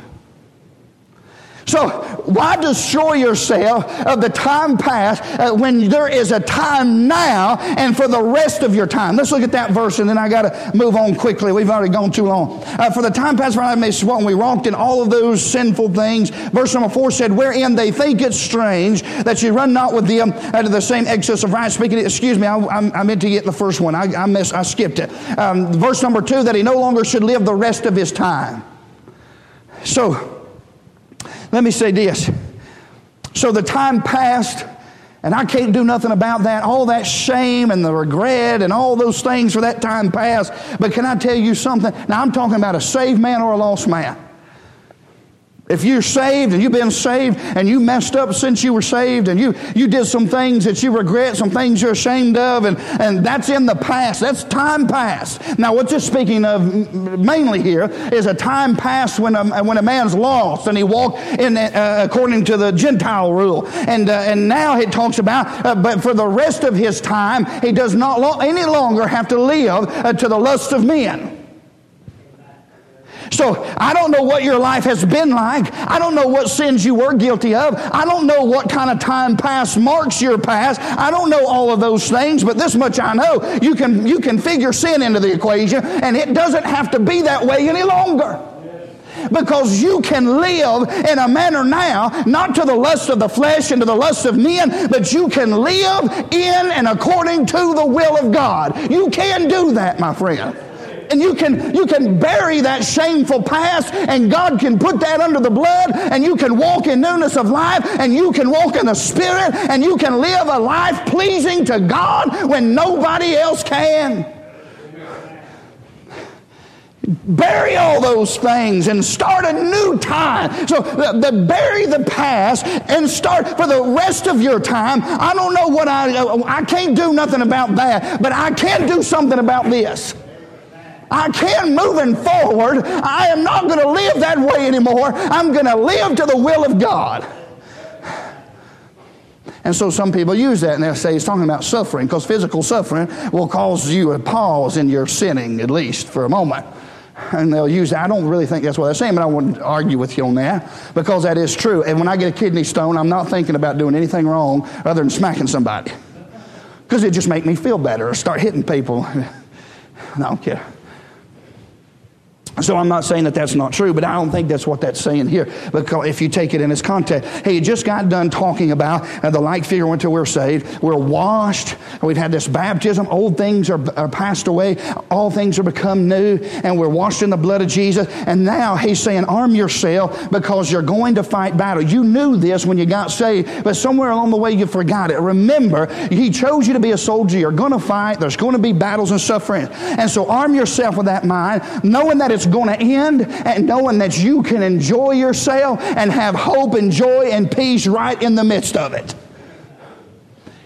Speaker 1: so, why destroy yourself of the time past uh, when there is a time now and for the rest of your time? Let's look at that verse and then I got to move on quickly. We've already gone too long. Uh, for the time past, when I may we walked in all of those sinful things. Verse number four said, Wherein they think it strange that you run not with them out of the same excess of right. Speaking, excuse me, I, I, I meant to get the first one. I, I, missed, I skipped it. Um, verse number two, that he no longer should live the rest of his time. So, let me say this. So the time passed, and I can't do nothing about that. All that shame and the regret and all those things for that time passed. But can I tell you something? Now, I'm talking about a saved man or a lost man. If you're saved and you've been saved and you messed up since you were saved and you, you did some things that you regret, some things you're ashamed of, and, and that's in the past. That's time past. Now, what you're speaking of mainly here is a time past when a, when a man's lost and he walked in uh, according to the Gentile rule. And, uh, and now it talks about, uh, but for the rest of his time, he does not lo- any longer have to live uh, to the lust of men. So I don't know what your life has been like. I don't know what sins you were guilty of. I don't know what kind of time past marks your past. I don't know all of those things, but this much I know. You can, you can figure sin into the equation, and it doesn't have to be that way any longer because you can live in a manner now, not to the lust of the flesh and to the lust of men, but you can live in and according to the will of God. You can do that, my friend and you can you can bury that shameful past and God can put that under the blood and you can walk in newness of life and you can walk in the spirit and you can live a life pleasing to God when nobody else can. Bury all those things and start a new time. So the, the, bury the past and start for the rest of your time. I don't know what I I can't do nothing about that, but I can do something about this. I can moving forward. I am not going to live that way anymore. I'm going to live to the will of God. And so some people use that and they'll say he's talking about suffering because physical suffering will cause you a pause in your sinning, at least for a moment. And they'll use that. I don't really think that's what they're saying, but I wouldn't argue with you on that because that is true. And when I get a kidney stone, I'm not thinking about doing anything wrong other than smacking somebody because it just make me feel better or start hitting people. no, I'm kidding. So I'm not saying that that's not true, but I don't think that's what that's saying here. Because if you take it in its context, hey, you just got done talking about uh, the like figure until we're saved. We're washed. We've had this baptism. Old things are, are passed away. All things are become new, and we're washed in the blood of Jesus. And now he's saying, arm yourself because you're going to fight battle. You knew this when you got saved, but somewhere along the way you forgot it. Remember, he chose you to be a soldier. You're going to fight. There's going to be battles and suffering. And so arm yourself with that mind, knowing that it's going to end and knowing that you can enjoy yourself and have hope and joy and peace right in the midst of it.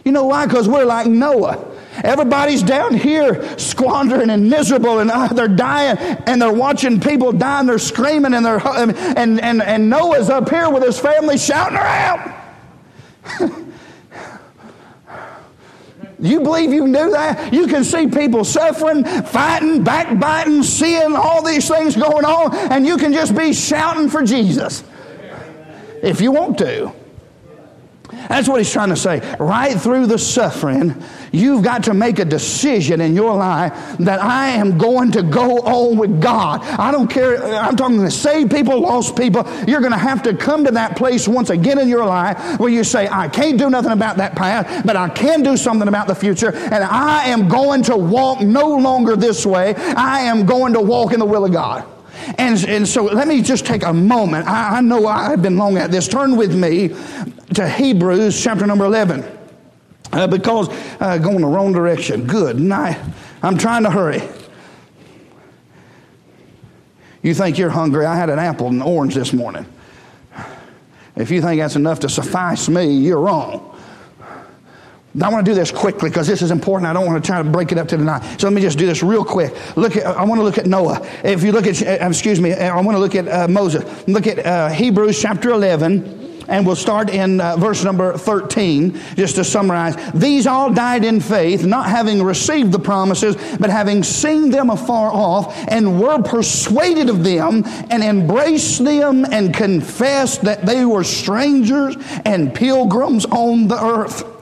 Speaker 1: You know why? Because we're like Noah. Everybody's down here squandering and miserable, and uh, they're dying, and they're watching people die, and they're screaming, and they're and and and Noah's up here with his family shouting around. You believe you can do that? You can see people suffering, fighting, backbiting, seeing all these things going on, and you can just be shouting for Jesus if you want to. That's what he's trying to say. Right through the suffering, you've got to make a decision in your life that I am going to go on with God. I don't care. I'm talking to saved people, lost people. You're going to have to come to that place once again in your life where you say, I can't do nothing about that past, but I can do something about the future. And I am going to walk no longer this way. I am going to walk in the will of God. And, and so let me just take a moment. I, I know I've been long at this. Turn with me to Hebrews chapter number 11. Uh, because uh, going the wrong direction. Good night. I'm trying to hurry. You think you're hungry? I had an apple and an orange this morning. If you think that's enough to suffice me, you're wrong. I want to do this quickly because this is important. I don't want to try to break it up to the night. So let me just do this real quick. Look at, I want to look at Noah. If you look at, uh, excuse me, I want to look at uh, Moses. Look at uh, Hebrews chapter 11. And we'll start in uh, verse number 13, just to summarize. These all died in faith, not having received the promises, but having seen them afar off, and were persuaded of them, and embraced them, and confessed that they were strangers and pilgrims on the earth.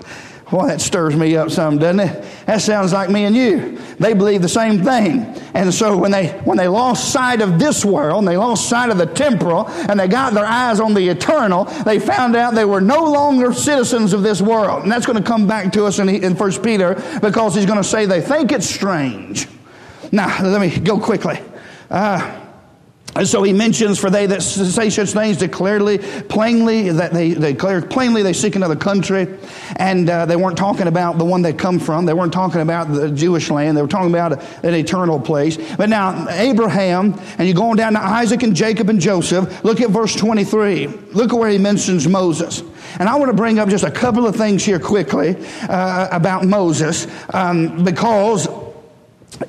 Speaker 1: Boy, that stirs me up some, doesn't it? That sounds like me and you. They believe the same thing. And so when they when they lost sight of this world, and they lost sight of the temporal, and they got their eyes on the eternal, they found out they were no longer citizens of this world. And that's going to come back to us in, in 1 Peter because he's going to say they think it's strange. Now, let me go quickly. Uh, and so he mentions, for they that say such things declarely, plainly, that they, they declare plainly they seek another country. And uh, they weren't talking about the one they come from. They weren't talking about the Jewish land. They were talking about an eternal place. But now, Abraham, and you're going down to Isaac and Jacob and Joseph, look at verse 23. Look at where he mentions Moses. And I want to bring up just a couple of things here quickly uh, about Moses, um, because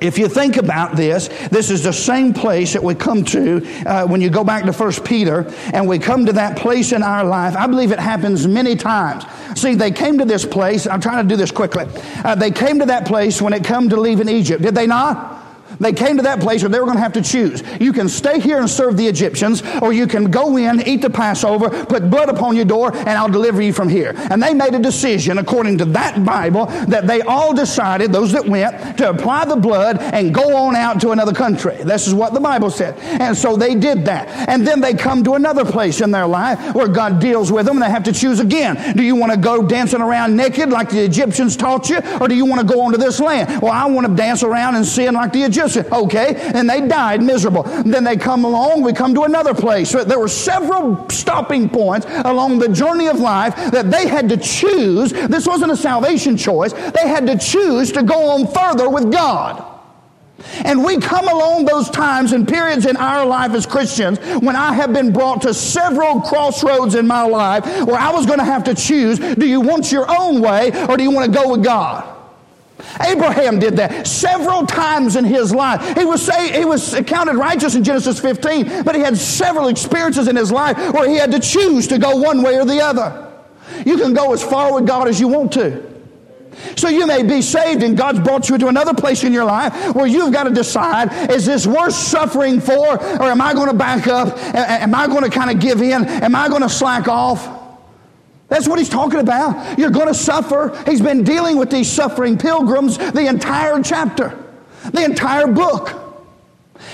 Speaker 1: if you think about this, this is the same place that we come to uh, when you go back to First Peter, and we come to that place in our life. I believe it happens many times. See, they came to this place. I'm trying to do this quickly. Uh, they came to that place when it come to leaving Egypt. Did they not? They came to that place where they were going to have to choose. You can stay here and serve the Egyptians, or you can go in, eat the Passover, put blood upon your door, and I'll deliver you from here. And they made a decision, according to that Bible, that they all decided, those that went, to apply the blood and go on out to another country. This is what the Bible said. And so they did that. And then they come to another place in their life where God deals with them, and they have to choose again. Do you want to go dancing around naked like the Egyptians taught you, or do you want to go onto this land? Well, I want to dance around and sin like the Egyptians Okay, and they died miserable. Then they come along, we come to another place. There were several stopping points along the journey of life that they had to choose. This wasn't a salvation choice. They had to choose to go on further with God. And we come along those times and periods in our life as Christians when I have been brought to several crossroads in my life where I was going to have to choose do you want your own way or do you want to go with God? Abraham did that several times in his life. He was say, he was counted righteous in Genesis 15, but he had several experiences in his life where he had to choose to go one way or the other. You can go as far with God as you want to. So you may be saved and God's brought you to another place in your life where you've got to decide, is this worth suffering for or am I going to back up? Am I going to kind of give in? Am I going to slack off? That's what he's talking about. You're going to suffer. He's been dealing with these suffering pilgrims the entire chapter, the entire book.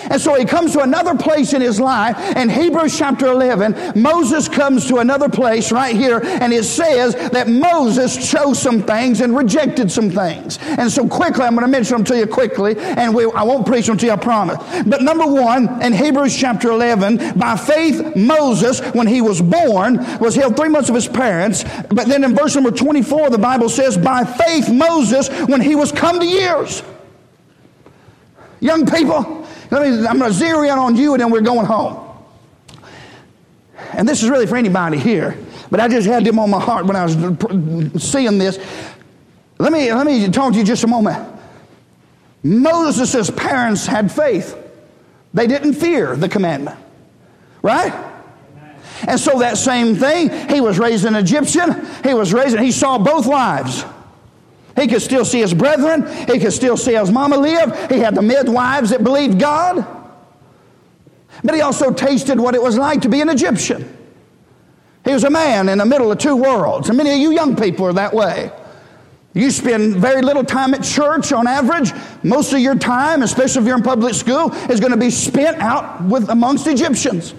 Speaker 1: And so he comes to another place in his life. In Hebrews chapter 11, Moses comes to another place right here, and it says that Moses chose some things and rejected some things. And so quickly, I'm going to mention them to you quickly, and we, I won't preach them to you, I promise. But number one, in Hebrews chapter 11, by faith, Moses, when he was born, was held three months of his parents. But then in verse number 24, the Bible says, by faith, Moses, when he was come to years. Young people, let me, I'm going to zero in on you and then we're going home. And this is really for anybody here, but I just had them on my heart when I was seeing this. Let me, let me talk to you just a moment. Moses' parents had faith. They didn't fear the commandment. Right? And so that same thing, he was raised an Egyptian. He was raised, he saw both lives. He could still see his brethren. He could still see his mama live. He had the midwives that believed God. But he also tasted what it was like to be an Egyptian. He was a man in the middle of two worlds. And many of you young people are that way. You spend very little time at church on average. Most of your time, especially if you're in public school, is going to be spent out with amongst Egyptians.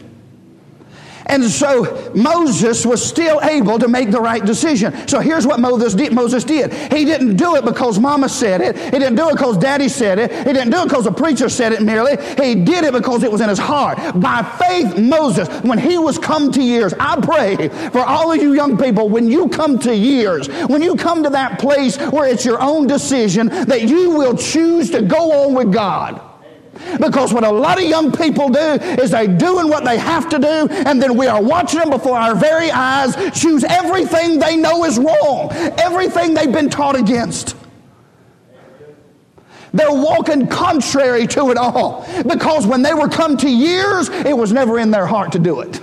Speaker 1: And so Moses was still able to make the right decision. So here's what Moses did. Moses did. He didn't do it because mama said it. He didn't do it because daddy said it. He didn't do it because the preacher said it merely. He did it because it was in his heart. By faith, Moses, when he was come to years, I pray for all of you young people, when you come to years, when you come to that place where it's your own decision, that you will choose to go on with God. Because what a lot of young people do is they doing what they have to do, and then we are watching them before our very eyes choose everything they know is wrong, everything they've been taught against. They're walking contrary to it all. Because when they were come to years, it was never in their heart to do it.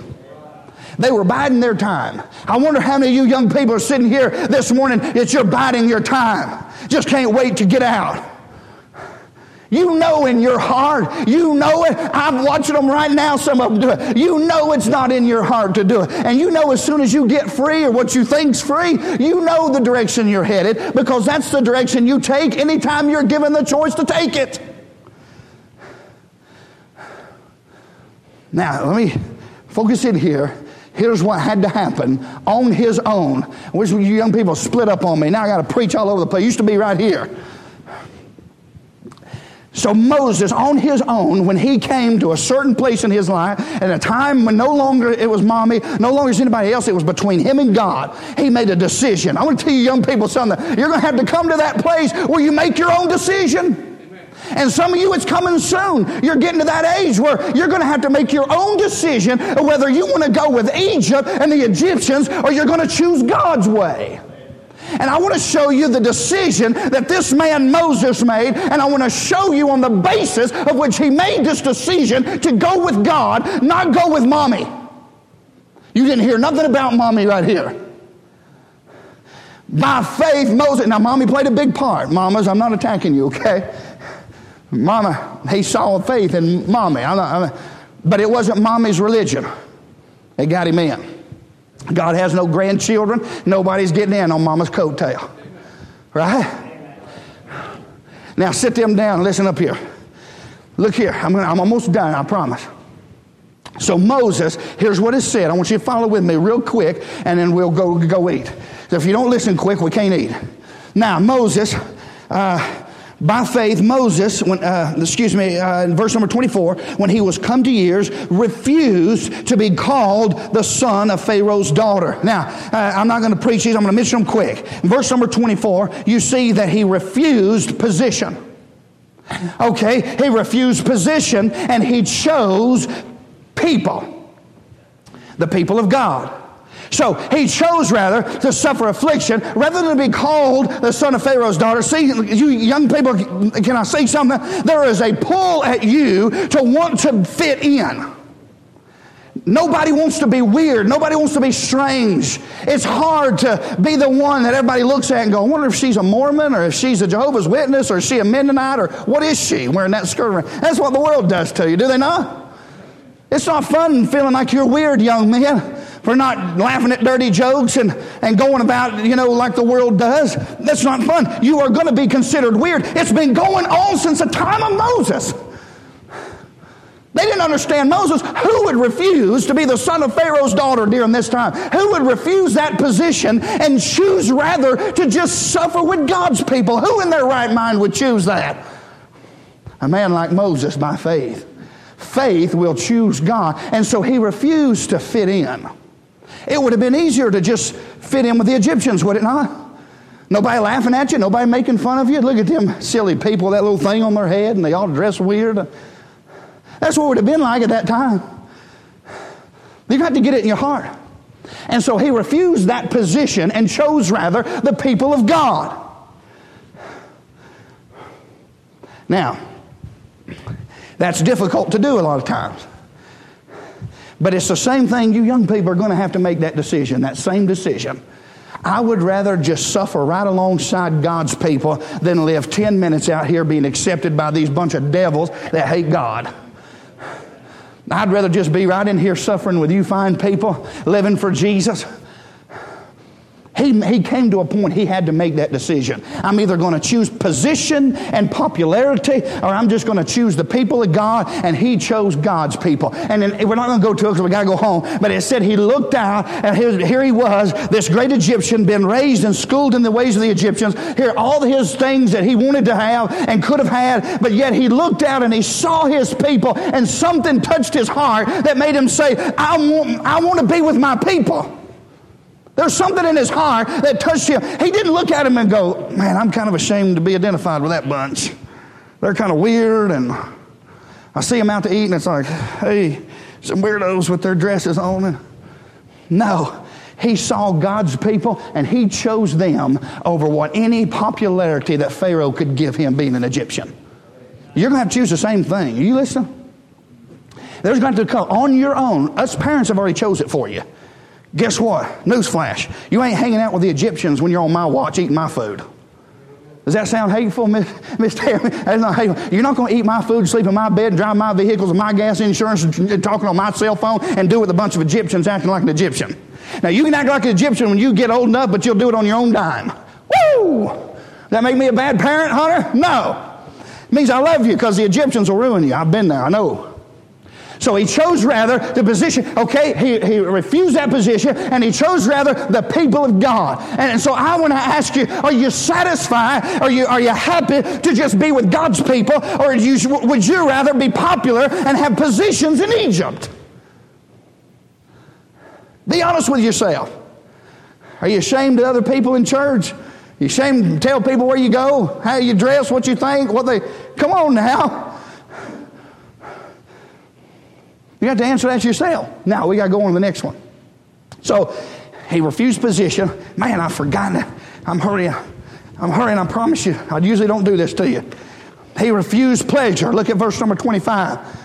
Speaker 1: They were biding their time. I wonder how many of you young people are sitting here this morning that you're biding your time. Just can't wait to get out. You know in your heart. You know it. I'm watching them right now, some of them do it. You know it's not in your heart to do it. And you know as soon as you get free or what you think's free, you know the direction you're headed because that's the direction you take anytime you're given the choice to take it. Now, let me focus in here. Here's what had to happen on his own. Wish you young people split up on me. Now I got to preach all over the place. used to be right here. So Moses, on his own, when he came to a certain place in his life, at a time when no longer it was mommy, no longer is anybody else, it was between him and God, he made a decision. I want to tell you young people something. You're going to have to come to that place where you make your own decision. And some of you, it's coming soon. You're getting to that age where you're going to have to make your own decision whether you want to go with Egypt and the Egyptians or you're going to choose God's way. And I want to show you the decision that this man Moses made, and I want to show you on the basis of which he made this decision to go with God, not go with mommy. You didn't hear nothing about mommy right here. By faith, Moses. Now, mommy played a big part. Mamas, I'm not attacking you, okay? Mama, he saw faith in mommy. I'm not, I'm not, but it wasn't mommy's religion. It got him in. God has no grandchildren. Nobody's getting in on mama's coattail. Right? Now sit them down. Listen up here. Look here. I'm, gonna, I'm almost done, I promise. So Moses, here's what it said. I want you to follow with me real quick, and then we'll go, go eat. So if you don't listen quick, we can't eat. Now, Moses, uh, by faith, Moses, when, uh, excuse me, uh, in verse number 24, when he was come to years, refused to be called the son of Pharaoh's daughter. Now, uh, I'm not going to preach these, I'm going to mention them quick. In verse number 24, you see that he refused position. Okay, he refused position and he chose people, the people of God. So he chose rather to suffer affliction rather than be called the son of Pharaoh's daughter. See, you young people, can I say something? There is a pull at you to want to fit in. Nobody wants to be weird. Nobody wants to be strange. It's hard to be the one that everybody looks at and go, I wonder if she's a Mormon or if she's a Jehovah's Witness or is she a Mennonite or what is she wearing that skirt? That's what the world does to you, do they not? It's not fun feeling like you're weird, young man, for not laughing at dirty jokes and, and going about, you know, like the world does. That's not fun. You are going to be considered weird. It's been going on since the time of Moses. They didn't understand Moses. Who would refuse to be the son of Pharaoh's daughter during this time? Who would refuse that position and choose rather to just suffer with God's people? Who in their right mind would choose that? A man like Moses by faith. Faith will choose God. And so he refused to fit in. It would have been easier to just fit in with the Egyptians, would it not? Nobody laughing at you, nobody making fun of you. Look at them silly people, that little thing on their head, and they all dress weird. That's what it would have been like at that time. You got to get it in your heart. And so he refused that position and chose rather the people of God. Now, that's difficult to do a lot of times. But it's the same thing you young people are going to have to make that decision, that same decision. I would rather just suffer right alongside God's people than live 10 minutes out here being accepted by these bunch of devils that hate God. I'd rather just be right in here suffering with you fine people, living for Jesus. He, he came to a point he had to make that decision. I'm either going to choose position and popularity, or I'm just going to choose the people of God, and he chose God's people. And then, we're not going to go to it because we got to go home, but it said he looked out, and his, here he was, this great Egyptian, been raised and schooled in the ways of the Egyptians. Here, all his things that he wanted to have and could have had, but yet he looked out and he saw his people, and something touched his heart that made him say, I want, I want to be with my people. There's something in his heart that touched him. He didn't look at him and go, Man, I'm kind of ashamed to be identified with that bunch. They're kind of weird, and I see them out to eat, and it's like, Hey, some weirdos with their dresses on. No, he saw God's people and he chose them over what any popularity that Pharaoh could give him being an Egyptian. You're going to have to choose the same thing. You listening? There's going to come on your own. Us parents have already chose it for you. Guess what? Newsflash. You ain't hanging out with the Egyptians when you're on my watch eating my food. Does that sound hateful, Miss, Tammy? That's not hateful. You're not going to eat my food, sleep in my bed, drive my vehicles, my gas insurance, talking on my cell phone, and do it with a bunch of Egyptians acting like an Egyptian. Now, you can act like an Egyptian when you get old enough, but you'll do it on your own dime. Woo! That make me a bad parent, Hunter? No. It means I love you because the Egyptians will ruin you. I've been there, I know. So he chose rather the position, okay, he, he refused that position and he chose rather the people of God. And, so I want to ask you, are you satisfied? Are you, are you happy to just be with God's people? Or you, would you rather be popular and have positions in Egypt? Be honest with yourself. Are you ashamed of other people in church? You ashamed to tell people where you go, how you dress, what you think, what they. Come on now. You have to answer that yourself. Now we got to go on to the next one. So he refused position. Man, I've forgotten it. I'm hurrying. I'm hurrying. I promise you. I usually don't do this to you. He refused pleasure. Look at verse number 25.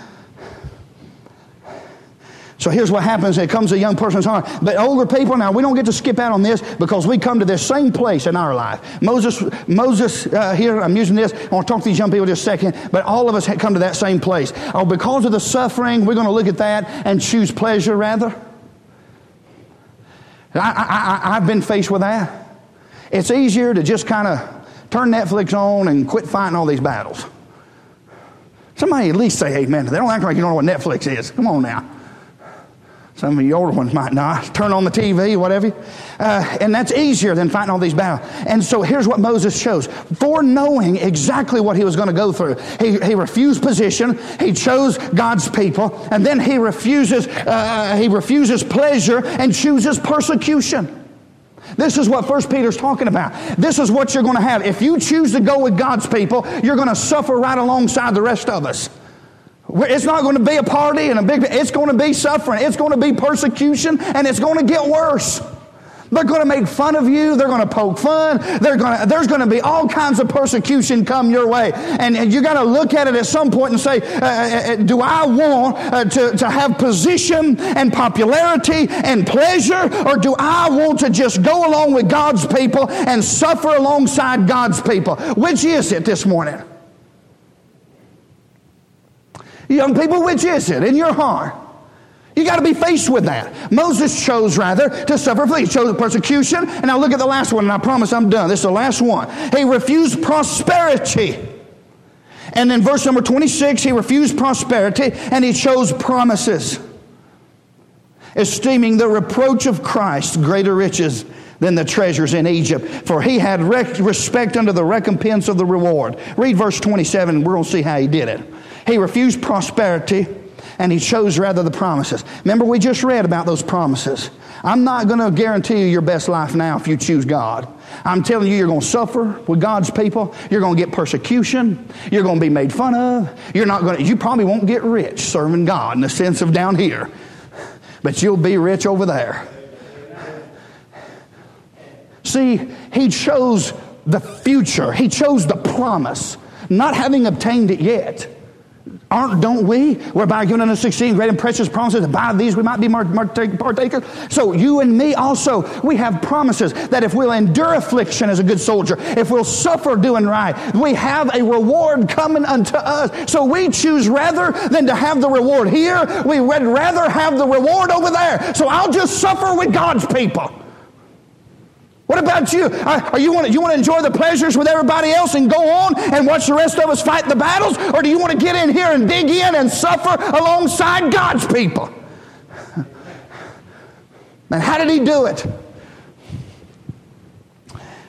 Speaker 1: So here's what happens. It comes to a young person's heart. But older people, now we don't get to skip out on this because we come to this same place in our life. Moses, Moses uh, here, I'm using this. I want to talk to these young people just a second. But all of us come to that same place. Oh, because of the suffering, we're going to look at that and choose pleasure rather. I, I, I've been faced with that. It's easier to just kind of turn Netflix on and quit fighting all these battles. Somebody at least say amen. They don't act like you don't know what Netflix is. Come on now. Some of you older ones might not. Turn on the TV, whatever. Uh, and that's easier than fighting all these battles. And so here's what Moses chose. For knowing exactly what he was going to go through, he, he refused position, he chose God's people, and then he refuses, uh, he refuses pleasure and chooses persecution. This is what First Peter's talking about. This is what you're going to have. If you choose to go with God's people, you're going to suffer right alongside the rest of us. It's not going to be a party and a big, it's going to be suffering. It's going to be persecution and it's going to get worse. They're going to make fun of you. They're going to poke fun. Going to, there's going to be all kinds of persecution come your way. And, and you got to look at it at some point and say, uh, uh, uh, do I want uh, to, to have position and popularity and pleasure? Or do I want to just go along with God's people and suffer alongside God's people? Which is it this morning? Young people, which is it in your heart? You got to be faced with that. Moses chose rather to suffer He chose persecution. And now look at the last one, and I promise I'm done. This is the last one. He refused prosperity. And in verse number 26, he refused prosperity and he chose promises, esteeming the reproach of Christ greater riches than the treasures in Egypt, for he had respect unto the recompense of the reward. Read verse 27, we're going to see how he did it. He refused prosperity and he chose rather the promises. Remember, we just read about those promises. I'm not going to guarantee you your best life now if you choose God. I'm telling you, you're going to suffer with God's people. You're going to get persecution. You're going to be made fun of. You're not going to, you probably won't get rich serving God in the sense of down here, but you'll be rich over there. See, he chose the future, he chose the promise, not having obtained it yet. Aren't, don't we? Whereby given unto 16 great and precious promises, and by these we might be partakers. So you and me also, we have promises that if we'll endure affliction as a good soldier, if we'll suffer doing right, we have a reward coming unto us. So we choose rather than to have the reward here, we would rather have the reward over there. So I'll just suffer with God's people. What about you? Are you want to, you want to enjoy the pleasures with everybody else and go on and watch the rest of us fight the battles? Or do you want to get in here and dig in and suffer alongside God's people? And how did he do it?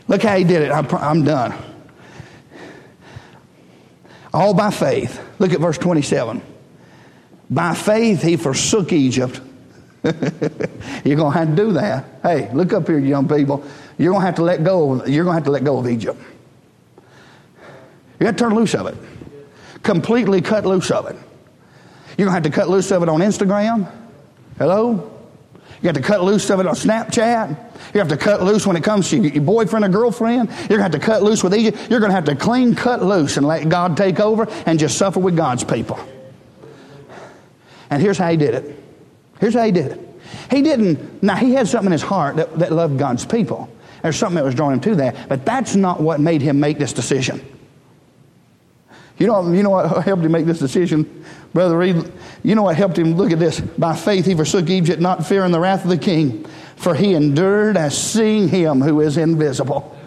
Speaker 1: Look how he did it. I'm, I'm done. All by faith. Look at verse 27. By faith he forsook Egypt. You're going to have to do that. Hey, look up here, young people. You're going to have to let go. Of, you're going to have to let go of Egypt. You got to turn loose of it. Completely cut loose of it. You're going to have to cut loose of it on Instagram. Hello? You have to cut loose of it on Snapchat. You have to cut loose when it comes to your boyfriend or girlfriend. You're going to have to cut loose with Egypt. You're going to have to clean cut loose and let God take over and just suffer with God's people. And here's how he did it. Here's how he did it. He didn't, now he had something in his heart that, that loved God's people. There's something that was drawing him to that. But that's not what made him make this decision. You know, you know what helped him make this decision? Brother Reed, you know what helped him? Look at this. By faith he forsook Egypt, not fearing the wrath of the king, for he endured as seeing him who is invisible.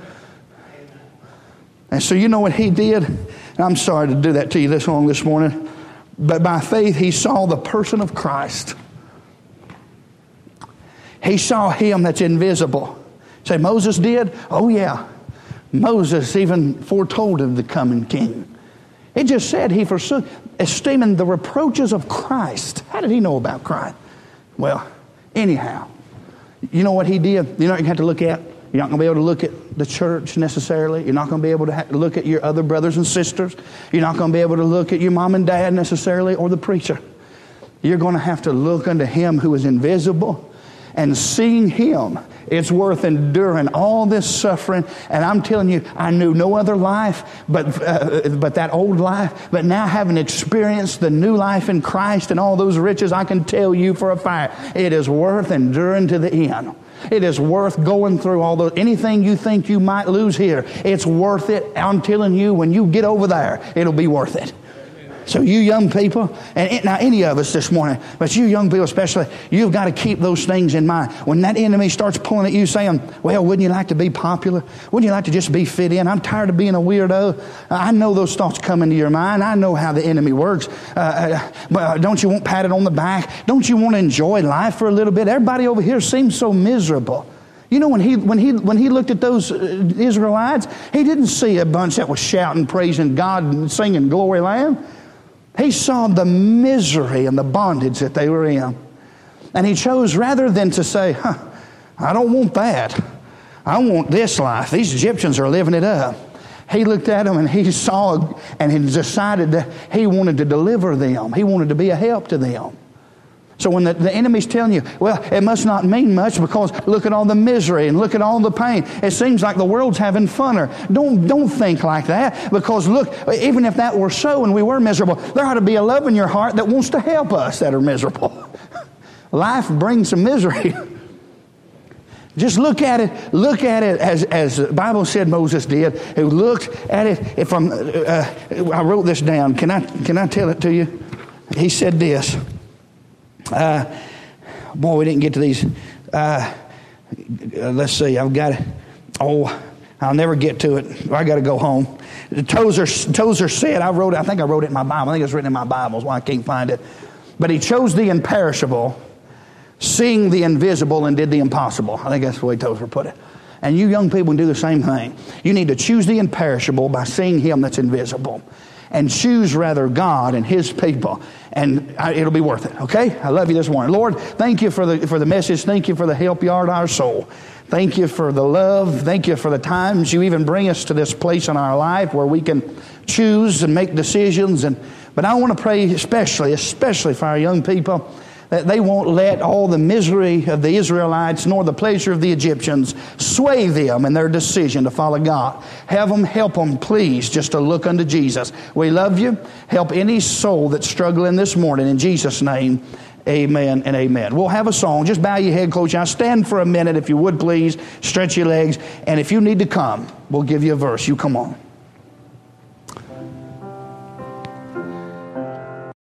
Speaker 1: And so you know what he did? And I'm sorry to do that to you this long this morning. But by faith he saw the person of Christ. He saw him that's invisible. Say, Moses did? Oh, yeah. Moses even foretold of the coming king. It just said he forsook, esteeming the reproaches of Christ. How did he know about Christ? Well, anyhow, you know what he did? You know what you have to look at? You're not going to be able to look at the church necessarily. You're not going to be able to look at your other brothers and sisters. You're not going to be able to look at your mom and dad necessarily or the preacher. You're going to have to look unto him who is invisible and seeing him it's worth enduring all this suffering. And I'm telling you, I knew no other life but, uh, but that old life. But now having experienced the new life in Christ and all those riches, I can tell you for a fact, it is worth enduring to the end. It is worth going through all those. Anything you think you might lose here, it's worth it. I'm telling you, when you get over there, it'll be worth it. So, you young people, and it, now any of us this morning, but you young people especially, you've got to keep those things in mind. When that enemy starts pulling at you saying, Well, wouldn't you like to be popular? Wouldn't you like to just be fit in? I'm tired of being a weirdo. I know those thoughts come into your mind. I know how the enemy works. Uh, uh but don't you want patted on the back? Don't you want to enjoy life for a little bit? Everybody over here seems so miserable. You know, when he, when, he, when he looked at those uh, Israelites, he didn't see a bunch that was shouting, praising God, and singing Glory Land. He saw the misery and the bondage that they were in. And he chose rather than to say, huh, I don't want that. I want this life. These Egyptians are living it up. He looked at them and he saw and he decided that he wanted to deliver them. He wanted to be a help to them. So when the, the enemy's telling you, well, it must not mean much because look at all the misery and look at all the pain. It seems like the world's having funner. Don't, don't think like that because look, even if that were so and we were miserable, there ought to be a love in your heart that wants to help us that are miserable. Life brings some misery. Just look at it. Look at it as, as the Bible said Moses did. Who looked at it from. Uh, I wrote this down. Can I can I tell it to you? He said this. Uh, boy, we didn't get to these. Uh, let's see. I've got. Oh, I'll never get to it. I got to go home. Tozer, Tozer said. I wrote. I think I wrote it in my Bible. I think it's written in my Bible. Why I can't find it. But he chose the imperishable seeing the invisible and did the impossible. I think that's the way Tozer put it. And you young people can do the same thing. You need to choose the imperishable by seeing Him that's invisible. And choose rather God and His people. And it'll be worth it, okay? I love you this morning. Lord, thank you for the, for the message. Thank you for the help you are to our soul. Thank you for the love. Thank you for the times you even bring us to this place in our life where we can choose and make decisions. And, but I want to pray especially, especially for our young people they won't let all the misery of the Israelites nor the pleasure of the Egyptians sway them in their decision to follow God. Have them, help them, please, just to look unto Jesus. We love you. Help any soul that's struggling this morning in Jesus' name. Amen and amen. We'll have a song. Just bow your head, close your eyes. Stand for a minute if you would, please. Stretch your legs. And if you need to come, we'll give you a verse. You come on.